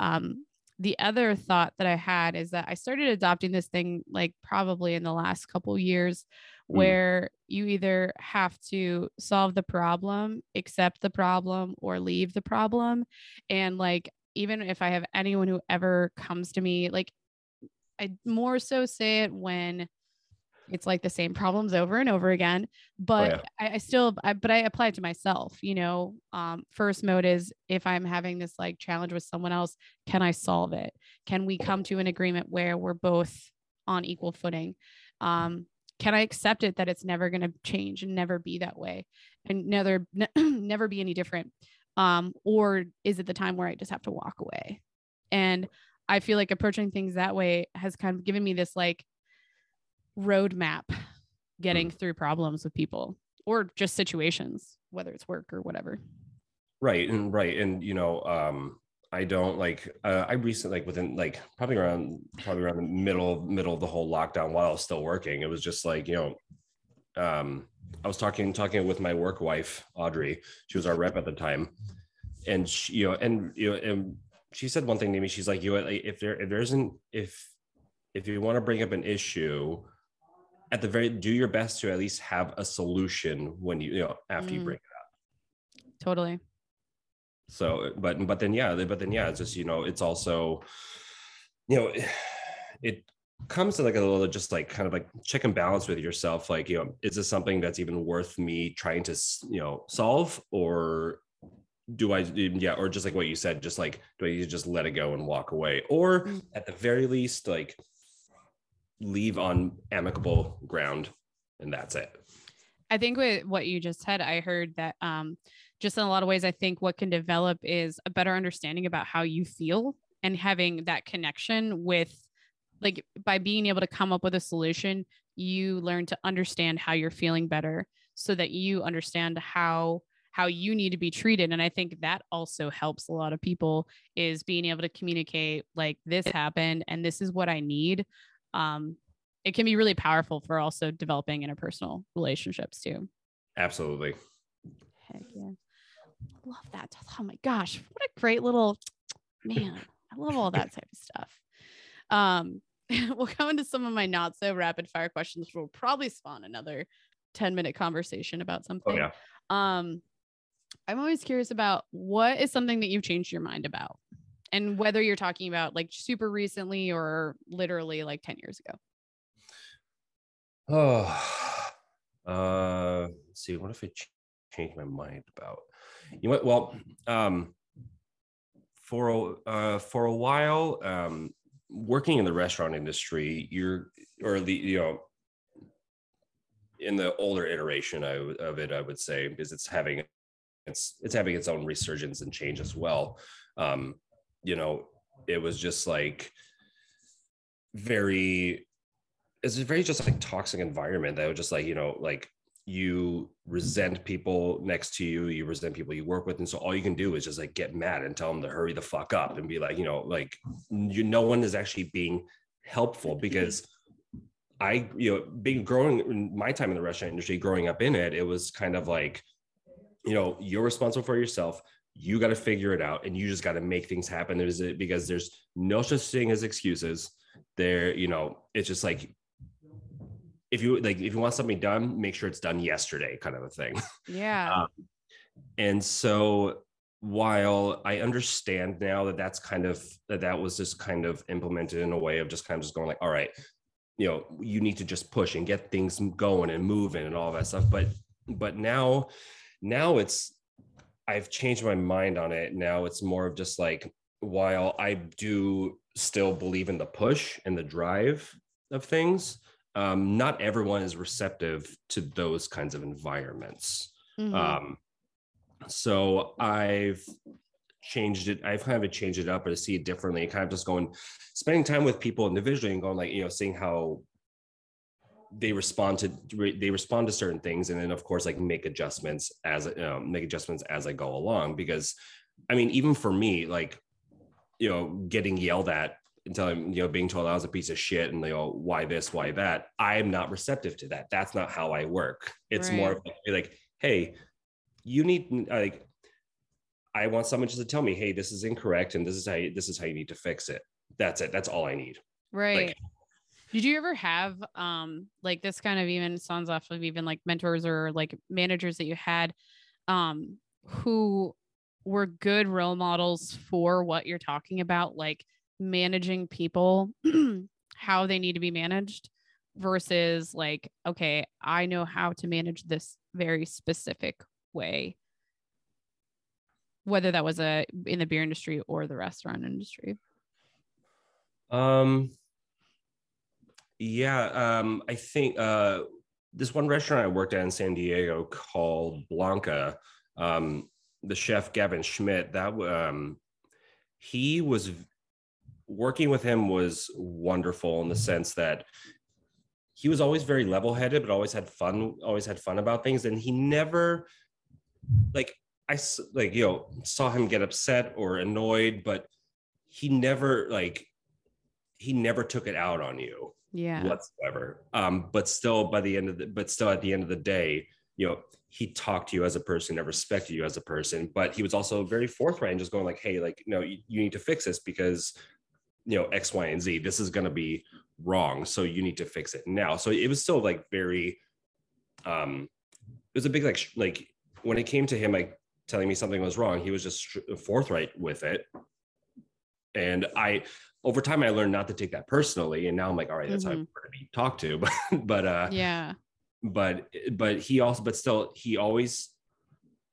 um, the other thought that i had is that i started adopting this thing like probably in the last couple years mm. where you either have to solve the problem accept the problem or leave the problem and like even if i have anyone who ever comes to me like i more so say it when it's like the same problems over and over again. But yeah. I, I still I, but i apply it to myself you know um first mode is if i'm having this like challenge with someone else can i solve it? Can we come to an agreement where we're both on equal footing? Um can i accept it that it's never going to change and never be that way and never never be any different? Um or is it the time where i just have to walk away? And i feel like approaching things that way has kind of given me this like roadmap getting Mm. through problems with people or just situations, whether it's work or whatever. right and right and you know um i don't like uh, i recently like within like probably around probably around the middle middle of the whole lockdown while i was still working it was just like you know um i was talking talking with my work wife audrey she was our rep at the time and she, you know and you know and she said one thing to me she's like you know, if there if there isn't if if you want to bring up an issue at the very do your best to at least have a solution when you you know after you bring it up Totally. so but but then yeah but then yeah it's just you know it's also you know it comes to like a little just like kind of like check and balance with yourself like you know is this something that's even worth me trying to you know solve or do i yeah or just like what you said just like do i just let it go and walk away or Mm. at the very least like leave on amicable ground and that's it. I think with what you just said, I heard that um, just in a lot of ways, I think what can develop is a better understanding about how you feel and having that connection with, like, by being able to come up with a solution, you learn to understand how you're feeling better so that you understand how how you need to be treated. And i think that also helps a lot of people is being able to communicate like this happened and this is what i need um, it can be really powerful for also developing interpersonal relationships too. absolutely Heck yeah. Love that. Oh my gosh. What a great little man. I love all that type of stuff. Um, we'll go into some of my not so rapid fire questions, which will probably spawn another 10 minute conversation about something. oh something. yeah Um, I'm always curious about what is something that you've changed your mind about, and whether you're talking about like super recently or literally like 10 years ago. Oh, uh, see. What if I ch- change my mind about? You know? Well, um, for a uh, for a while, um, working in the restaurant industry, you're or the you know in the older iteration of it, I would say, because it's having it's it's having its own resurgence and change as well. Um, you know, it was just like very it's a very just like toxic environment that was just like you know like you resent people next to you you resent people you work with and so all you can do is just like get mad and tell them to hurry the fuck up and be like you know like you no one is actually being helpful because i you know being growing in my time in the restaurant industry growing up in it it was kind of like you know you're responsible for yourself you got to figure it out and you just got to make things happen. There's a, because there's no such thing as excuses. There you know it's just like if you like if you want something done make sure it's done yesterday kind of a thing. Yeah. um, and so while i understand now that that's kind of that that was just kind of implemented in a way of just kind of just going like all right you know you need to just push and get things going and moving and all that stuff. But but now now it's i've changed my mind on it now it's more of just like while i do still believe in the push and the drive of things um, not everyone is receptive to those kinds of environments Mhm. um, so I've changed it. I've kind of changed it up or to see it differently kind of just going, spending time with people individually and going like, you know, seeing how they respond to they respond to certain things and then of course like make adjustments as you know, make adjustments as I go along because I mean even for me like you know getting yelled at until I'm you know being told I was a piece of shit and you know why this why that I'm not receptive to that. That's not how I work. It's more Right. of like, like hey you need like I want someone just to tell me hey this is incorrect and this is how you, this is how you need to fix it. That's it. That's all I need. Right. Did you ever have um like this kind of even sounds off of even like mentors or like managers that you had um who were good role models for what you're talking about like managing people how they need to be managed versus like, okay, I know how to manage this very specific way. Whether that was a in the beer industry or the restaurant industry. Um yeah, um I think uh this one restaurant I worked at in San Diego called Blanca, um, the chef Gavin Schmidt, that um he was working with him was wonderful in the sense that he was always very level-headed but always had fun always had fun about things and he never like i like you know saw him get upset or annoyed but he never like he never took it out on you yeah. whatsoever. Um but still by the end of the but still at the end of the day you know he talked to you as a person and respected you as a person but he was also very forthright and just going like hey like know you, you need to fix this because you know x y and z this is going to be wrong so you need to fix it now. So it was still like very um it was a big like like when it came to him like telling me something was wrong he was just forthright with it and i over time i learned not to take that personally and now i'm like all right that's mm-hmm. how i'm going to be talked to but but uh yeah but but he also but still he always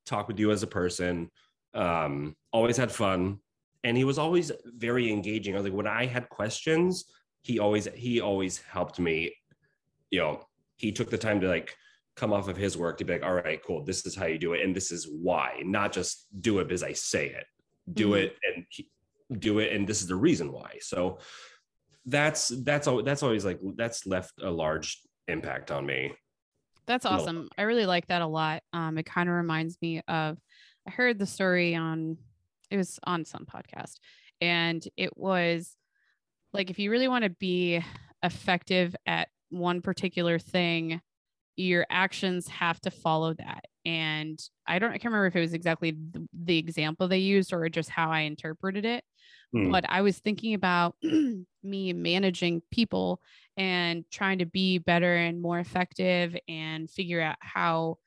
talked with you as a person um always had fun and he was always very engaging. I was like, when I had questions, he always he always helped me. You know, he took the time to like come off of his work to be like, all right, cool, this is how you do it, and this is why, not just do it as I say it. Do mm-hmm. it and do it, and this is the reason why. So that's that's always that's always like that's left a large impact on me. That's awesome. I really like that a lot. Um, it kind of reminds me of I heard the story on it was on some podcast and it was like if you really want to be effective at one particular thing your actions have to follow that and i don't i can't remember if it was exactly the, the example they used or just how i interpreted it hmm. but i was thinking about me managing people and trying to be better and more effective and figure out how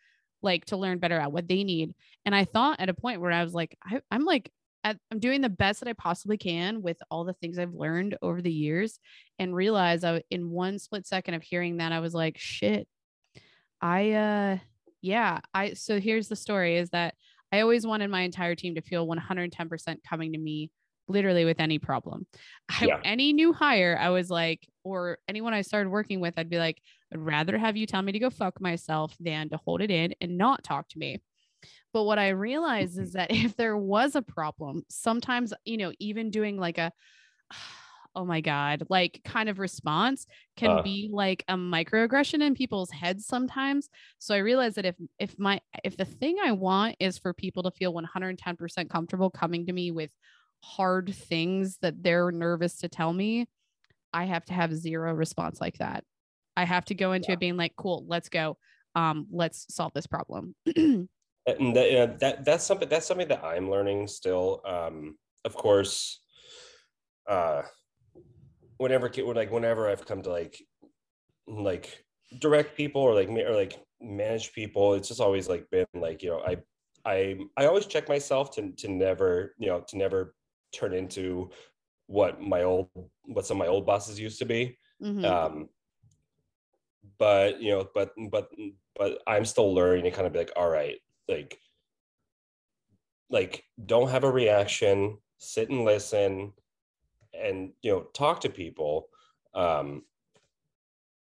like to learn better at what they need. And I thought at a point where I was like, I, am like, I'm doing the best that I possibly can with all the things I've learned over the years, and realize I, in one split second of hearing that, I was like, shit, I, uh, yeah, I, so here's the story is that I always wanted my entire team to feel 110% coming to me literally with any problem. I, yeah. any new hire, I was like, or anyone I started working with, I'd be like, I'd rather have you tell me to go fuck myself than to hold it in and not talk to me. But what I realized is that if there was a problem, sometimes, you know, even doing like a, oh my God, like kind of response can uh, be like a microaggression in people's heads sometimes. So I realized that if, if my, if the thing I want is for people to feel 110% comfortable coming to me with hard things that they're nervous to tell me, I have to have zero response like that. I have to go into yeah. it being like, cool, let's go. Um, let's solve this problem. and that, that that's something that's something that I'm learning still. Um, of course, uh, whenever like whenever I've come to like like direct people or like or like manage people, it's just always like been like you know I I I always check myself to to never you know to never turn into what my old what some of my old bosses used to be mm-hmm. um but you know but but but i'm still learning to kind of be like all right like like don't have a reaction sit and listen and you know talk to people um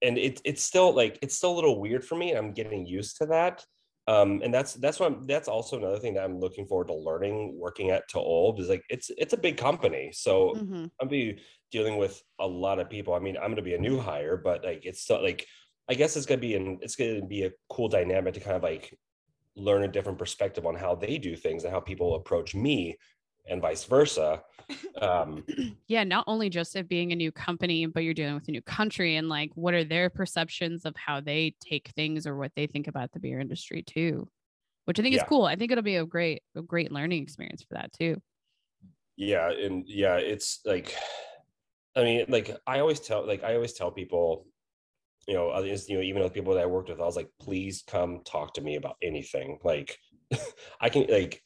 and it, it's still like it's still a little weird for me i'm getting used to that um, and that's that's what I'm, that's also another thing that I'm looking forward to learning working at To Øl is like it's it's a big company, so mm-hmm. I'm be dealing with a lot of people. I mean, I'm going to be a new hire, but like it's still like I guess it's going to be an it's going to be a cool dynamic to kind of like learn a different perspective on how they do things and how people approach me and vice versa. Um, yeah, not only just it being a new company, but you're dealing with a new country and like what are their perceptions of how they take things or what they think about the beer industry too, which I think yeah. is cool. I think it'll be a great, a great learning experience for that too. Yeah, and yeah, it's like, I mean, like I always tell, like I always tell people, you know, you know, even with people that I worked with, I was like, please come talk to me about anything. Like, I can like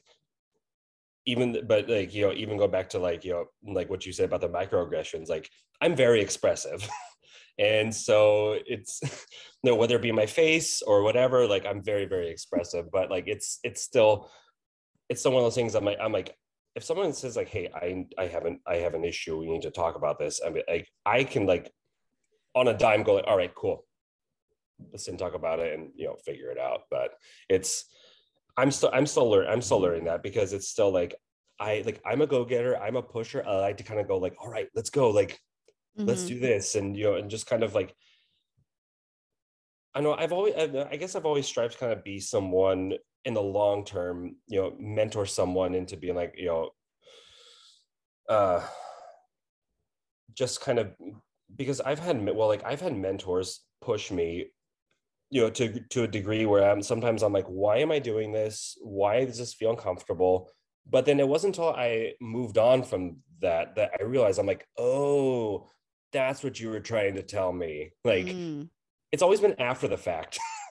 even but like you know even go back to like you know like what you said about the microaggressions like i'm very expressive. And so it's you know whether it be my face or whatever like i'm very very expressive but like it's it's still it's still one of those things i'm like i'm like if someone says like hey i i haven't i have an issue we need to talk about this i mean like i can like on a dime go like all right cool. Let's talk about it and you know figure it out. But it's i'm still i'm still learning i'm still learning that because it's still like i like i'm a go-getter i'm a pusher i like to kind of go like all right let's go like mm-hmm. let's do this and you know and just kind of like i know i've always i guess i've always strived to kind of be someone in the long term you know mentor someone into being like you know uh just kind of because i've had well like i've had mentors push me you know to to a degree where i'm sometimes i'm like why am i doing this why does this feel uncomfortable but then it wasn't until i moved on from that that i realized i'm like oh that's what you were trying to tell me like mm. it's always been after the fact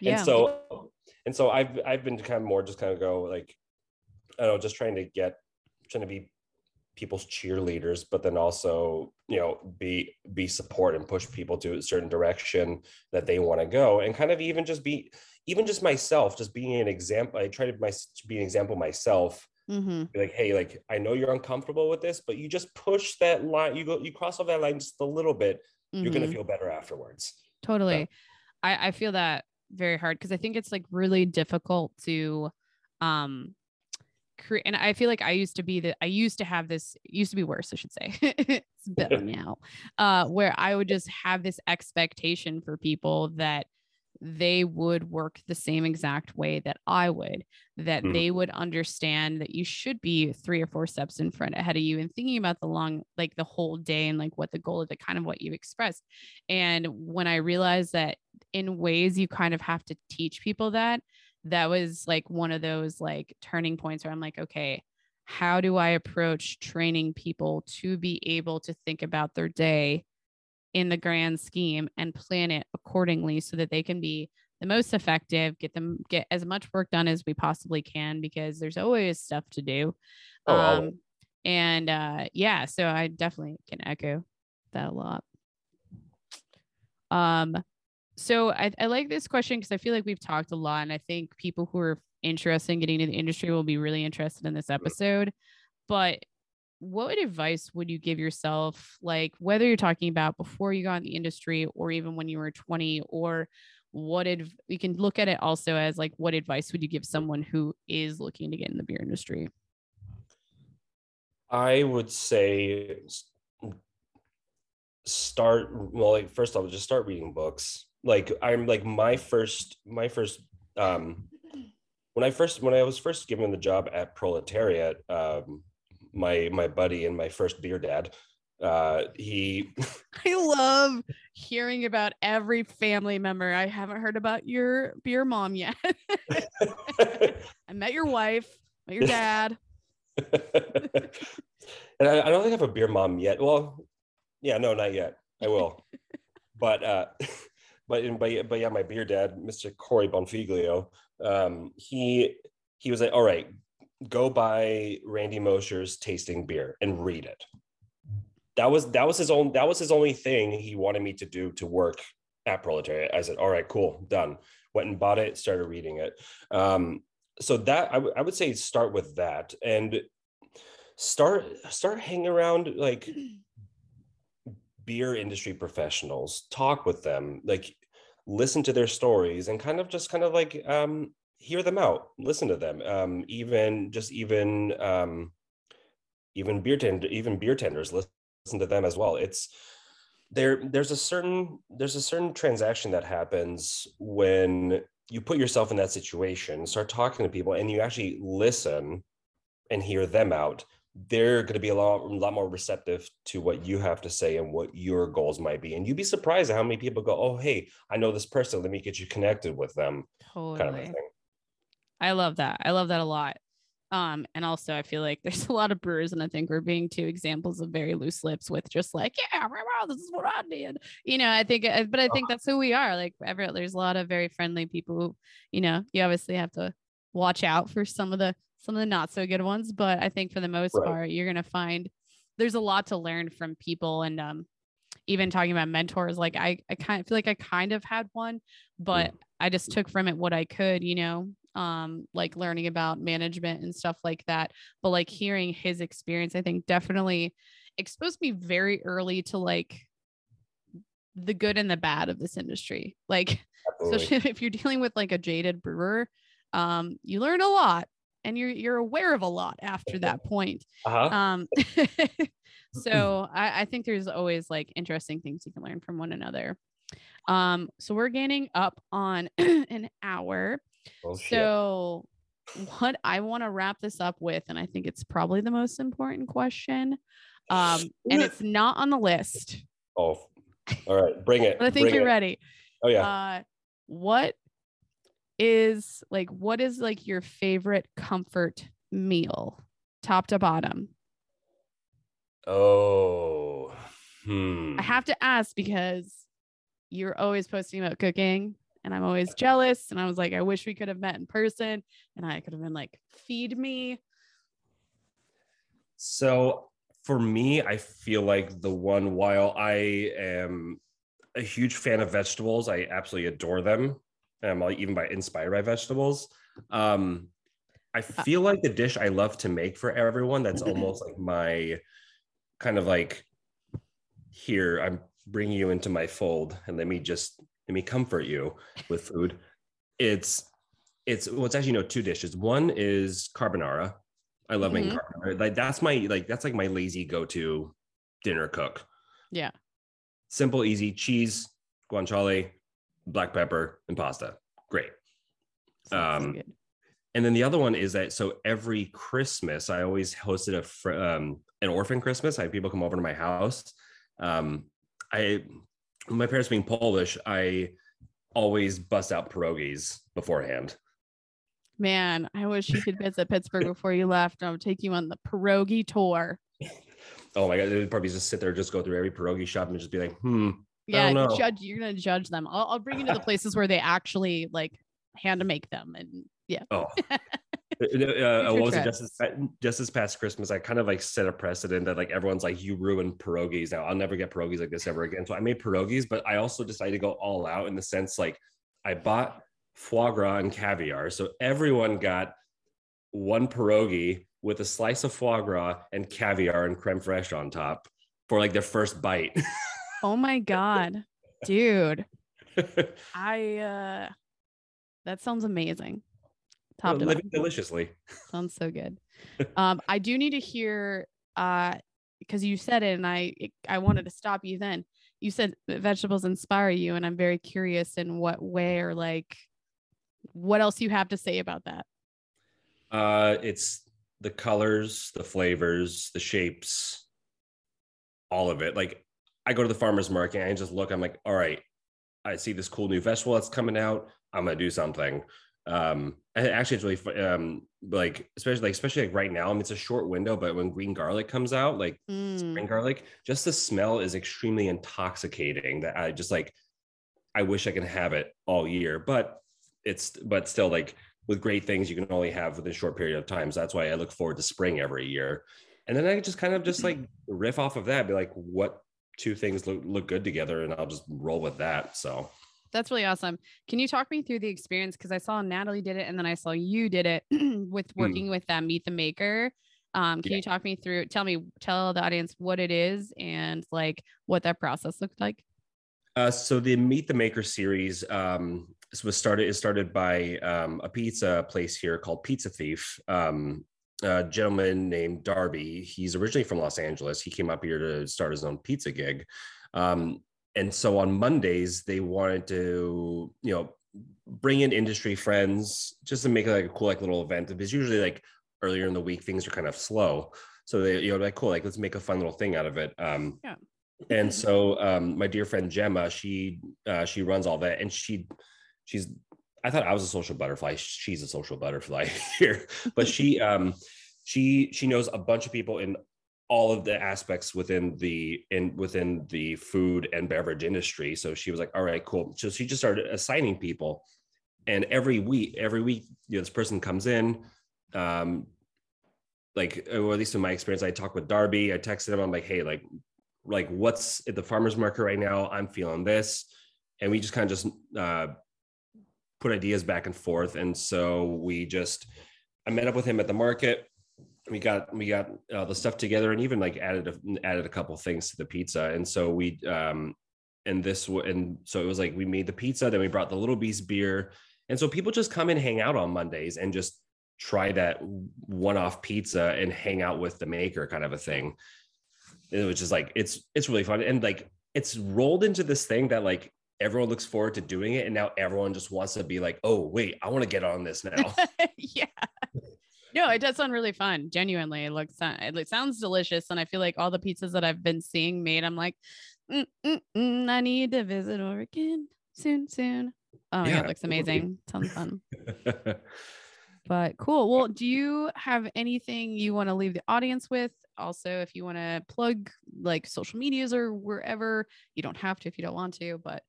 yeah. and so and so i've i've been kind of more just kind of go like i don't know just trying to get trying to be people's cheerleaders but then also you know be be support and push people to a certain direction that they want to go and kind of even just be even just myself just being an example i try to, my, be an example myself mm-hmm. like hey like i know you're uncomfortable with this but you just push that line you go you cross off that line just a little bit mm-hmm. you're going to feel better afterwards totally I, I feel that very hard because i think it's like really difficult to um create and i feel like i used to be that i used to have this used to be worse i should say it's better now uh where i would just have this expectation for people that they would work the same exact way that I would, that mm. they would understand that you should be three or four steps in front ahead of you and thinking about the long, like the whole day and like what the goal of the kind of what you expressed. And when I realized that in ways you kind of have to teach people that, that was like one of those like turning points where I'm like, okay, how do I approach training people to be able to think about their day in the grand scheme and plan it accordingly so that they can be the most effective, get them get as much work done as we possibly can because there's always stuff to do. Oh, um, and uh, yeah, so I definitely can echo that a lot. Um, so I, I like this question because I feel like we've talked a lot, and I think people who are interested in getting into the industry will be really interested in this episode. But what advice would you give yourself, like whether you're talking about before you got in the industry or even when you were 20, or what if we can look at it also as like what advice would you give someone who is looking to get in the beer industry? I would say start well like first off just start reading books like i'm like my first my first um when i first when i was first given the job at proletariat um my my buddy and my first beer dad uh he i love hearing about every family member. I haven't heard about your beer mom yet. I met your wife met your dad. And I, I don't think i have a beer mom yet. Well yeah no not yet. I will. But uh but but, but yeah, my beer dad, Mr. Corey Bonfiglio, um, he he was like, all right, go buy Randy Mosher's tasting beer and read it. That was that was his own that was his only thing he wanted me to do to work at Proletariat. I said, all right, cool, done. Went and bought it, started reading it. Um, so that I, w- I would say start with that and start start hanging around like beer industry professionals talk with them like listen to their stories and kind of just kind of like um, hear them out, listen to them. Um, even just even um, even beer tender, even beer tenders, listen to them as well. It's there. There's a certain there's a certain transaction that happens when you put yourself in that situation, start talking to people, and you actually listen and hear them out they're going to be a lot, a lot more receptive to what you have to say and what your goals might be. And you'd be surprised at how many people go, "Oh, hey, I know this person. Let me get you connected with them." Totally. Kind of a thing. I love that. I love that a lot. Um, and also I feel like there's a lot of brewers, and I think we're being two examples of very loose lips with just like, yeah, this is what I did. You know, I think, uh, but I think that's who we are. Like, ever, there's a lot of very friendly people who, you know, you obviously have to watch out for some of the some of the not so good ones, but I think for the most right. part, you're gonna find there's a lot to learn from people. And um, even talking about mentors, like I, I kind of feel like I kind of had one, but I just took from it what I could, you know, um, like learning about management and stuff like that. But like hearing his experience, I think definitely exposed me very early to like the good and the bad of this industry. Like, Absolutely. especially if you're dealing with like a jaded brewer, um, you learn a lot and you're you're aware of a lot after that point. Uh-huh. Um, so I, I think there's always like interesting things you can learn from one another. Um, so we're gaining up on an hour. Oh. So what I want to wrap this up with, and I think it's probably the most important question. Um, and it's not on the list, oh, all right. Bring it. I think Bring you're it. ready. Oh yeah. Uh, what is like what is like your favorite comfort meal, top to bottom? oh. Hmm. I have to ask because you're always posting about cooking and I'm always jealous. And I was like, I wish we could have met in person and I could have been like, feed me. So for me, I feel like the one while I am a huge fan of vegetables, I absolutely adore them. Um, I'm like even by inspired by vegetables. Um, I uh, feel like the dish I love to make for everyone that's almost like my kind of like here I'm bringing you into my fold and let me just let me comfort you with food. It's it's well it's actually no two dishes. One is carbonara. I love making mm-hmm. carbonara. Like that's my like that's like my lazy go-to dinner cook. Yeah. Simple, easy, cheese, guanciale, black pepper, and pasta. Great. So Um. And then the other one is that so every Christmas I always hosted a fr- um, an orphan Christmas. I had people come over to my house. Um, I my parents being Polish, I always bust out pierogies beforehand. Man, I wish you could visit Pittsburgh before you left. I would take you on the pierogi tour. Oh my god, they would probably just sit there, just go through every pierogi shop and just be like, hmm. Yeah, judge. You're gonna judge them. I'll, I'll bring you to the places where they actually like hand to make them, and yeah, Oh. Uh, uh, what was it? Just this, just this past Christmas, I kind of like set a precedent that like everyone's like, you ruined pierogies. Now I'll never get pierogies like this ever again. So I made pierogies, but I also decided to go all out in the sense like I bought foie gras and caviar. So everyone got one pierogi with a slice of foie gras and caviar and creme fraiche on top for like their first bite. Oh my god, dude. I uh that sounds amazing. Top to Living deliciously. Sounds so good. Um I do need to hear uh because you said it and I it, I wanted to stop you then. You said vegetables inspire you and I'm very curious in what way or like what else you have to say about that. Uh, it's the colors, the flavors, the shapes, all of it. Like I go to the farmer's market and I just look, I'm like, all right, I see this cool new vegetable that's coming out. I'm gonna do something. Um, and actually, it's really um, like especially like especially like right now. I mean, it's a short window, but when green garlic comes out, like Mm, spring garlic, just the smell is extremely intoxicating. That I just like. I wish I can have it all year, but it's but still like with great things you can only have within a short period of time. So that's why I look forward to spring every year. And then I just kind of just like riff off of that, be like, what two things look, look good together, and I'll just roll with that. So That's really awesome. Can you talk me through the experience? Because I saw Natalie did it and then I saw you did it with working with that Meet the Maker. Um, can Yeah. you talk me through? Tell me, tell the audience what it is and like what that process looked like. Uh, so the Meet the Maker series um, was started. Is started by um, a pizza place here called Pizza Thief. Um, a gentleman named Darby. He's originally from Los Angeles. He came up here to start his own pizza gig. Um, and so on Mondays, they wanted to, you know, bring in industry friends just to make it like a cool, like little event. Because usually, like earlier in the week, things are kind of slow. So they, you know, like cool, like let's make a fun little thing out of it. Um, Yeah. and so um, my dear friend Gemma, she uh, she runs all that, and she she's I thought I was a social butterfly. She's a social butterfly here, but she um she she knows a bunch of people in all of the aspects within the in within the food and beverage industry. So she was like, "All right, cool." So she just started assigning people, and every week, every week, you know, this person comes in. Um, like, or at least in my experience, I talked with Darby. I texted him. I'm like, "Hey, like, like what's at the farmers market right now i'm feeling this and we just kind of just uh, put ideas back and forth. And so we just i met up with him at the market. We got we got uh, the stuff together and even like added a, added a couple things to the pizza. And so we um and this and so it was like we made the pizza then we brought the little beast beer. And so people just come and hang out on mondays and just try that one-off pizza and hang out with the maker kind of a thing. Which is like it's it's really fun. And like it's rolled into this thing that like everyone looks forward to doing it and now everyone just wants to be like oh wait i want to get on this now. Yeah. No it does sound really fun genuinely it looks it sounds delicious and i feel like all the pizzas that i've been seeing made i'm like mm, mm, mm, i need to visit oregon soon soon. Oh yeah, it looks amazing sounds fun. But cool well do you have anything you want to leave the audience with? Also if you want to plug like social medias or wherever you don't have to if you don't want to but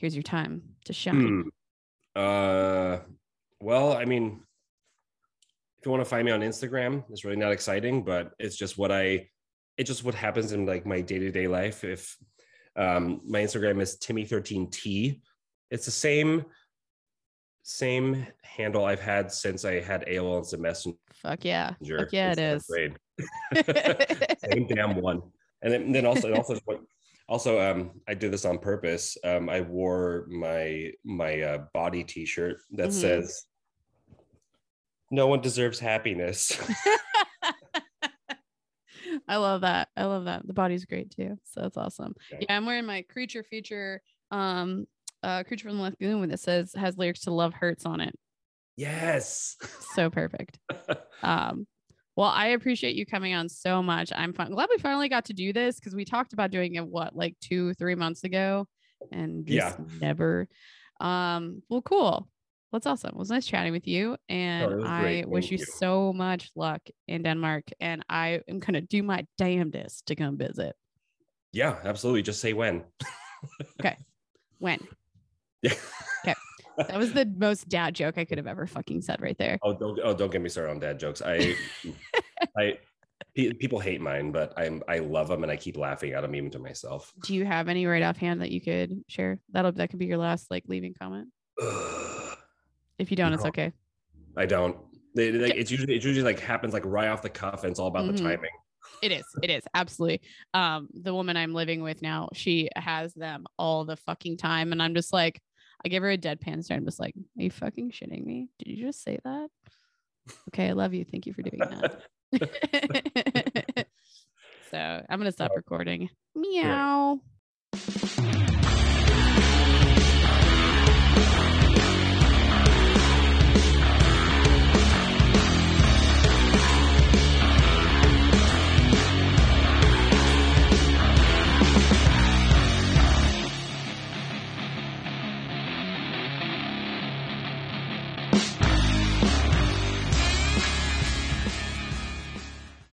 here's your time to shine hmm. uh well i mean if you want to find me on instagram it's really not exciting but it's just what i it's just what happens in like my day-to-day life if um my instagram is timmy13t it's the same same handle I've had since I had AOL Instant Messenger. Fuck yeah. Fuck yeah, it is. same damn one. And then, then also, also, also, um, I did this on purpose. Um, I wore my my uh, body T-shirt that mm-hmm. says, "No one deserves happiness." I love that. I love that. The body's great too. So that's awesome. Okay. Yeah, I'm wearing my creature feature um uh, Creature from the left Lagoon that says has lyrics to Love Hurts on it. Yes. so perfect. um, well, I appreciate you coming on so much. I'm fun- glad we finally got to do this because we talked about doing it what like two, three months ago, and just yeah. never. Um, well, cool. That's awesome. It was nice chatting with you, and oh, I wish you, you so much luck in Denmark. And I am gonna do my damnedest to come visit. Yeah, absolutely. Just say when. okay, when? Yeah. Okay. That was the most dad joke I could have ever fucking said right there. Oh, don't oh don't get me started on dad jokes. I I people hate mine, but I'm I love them and I keep laughing at them even to myself. Do you have any right offhand that you could share? That'll that could be your last like leaving comment. if you don't, no, it's okay. I don't. They, they, it's usually it usually like happens like right off the cuff and it's all about mm-hmm. the timing. It is. It is absolutely. Um, the woman I'm living with now, she has them all the fucking time, and I'm just like, I gave her a deadpan stare and was like, "Are you fucking shitting me? Did you just say that?" Okay, I love you. Thank you for doing that. so I'm gonna stop recording. Meow.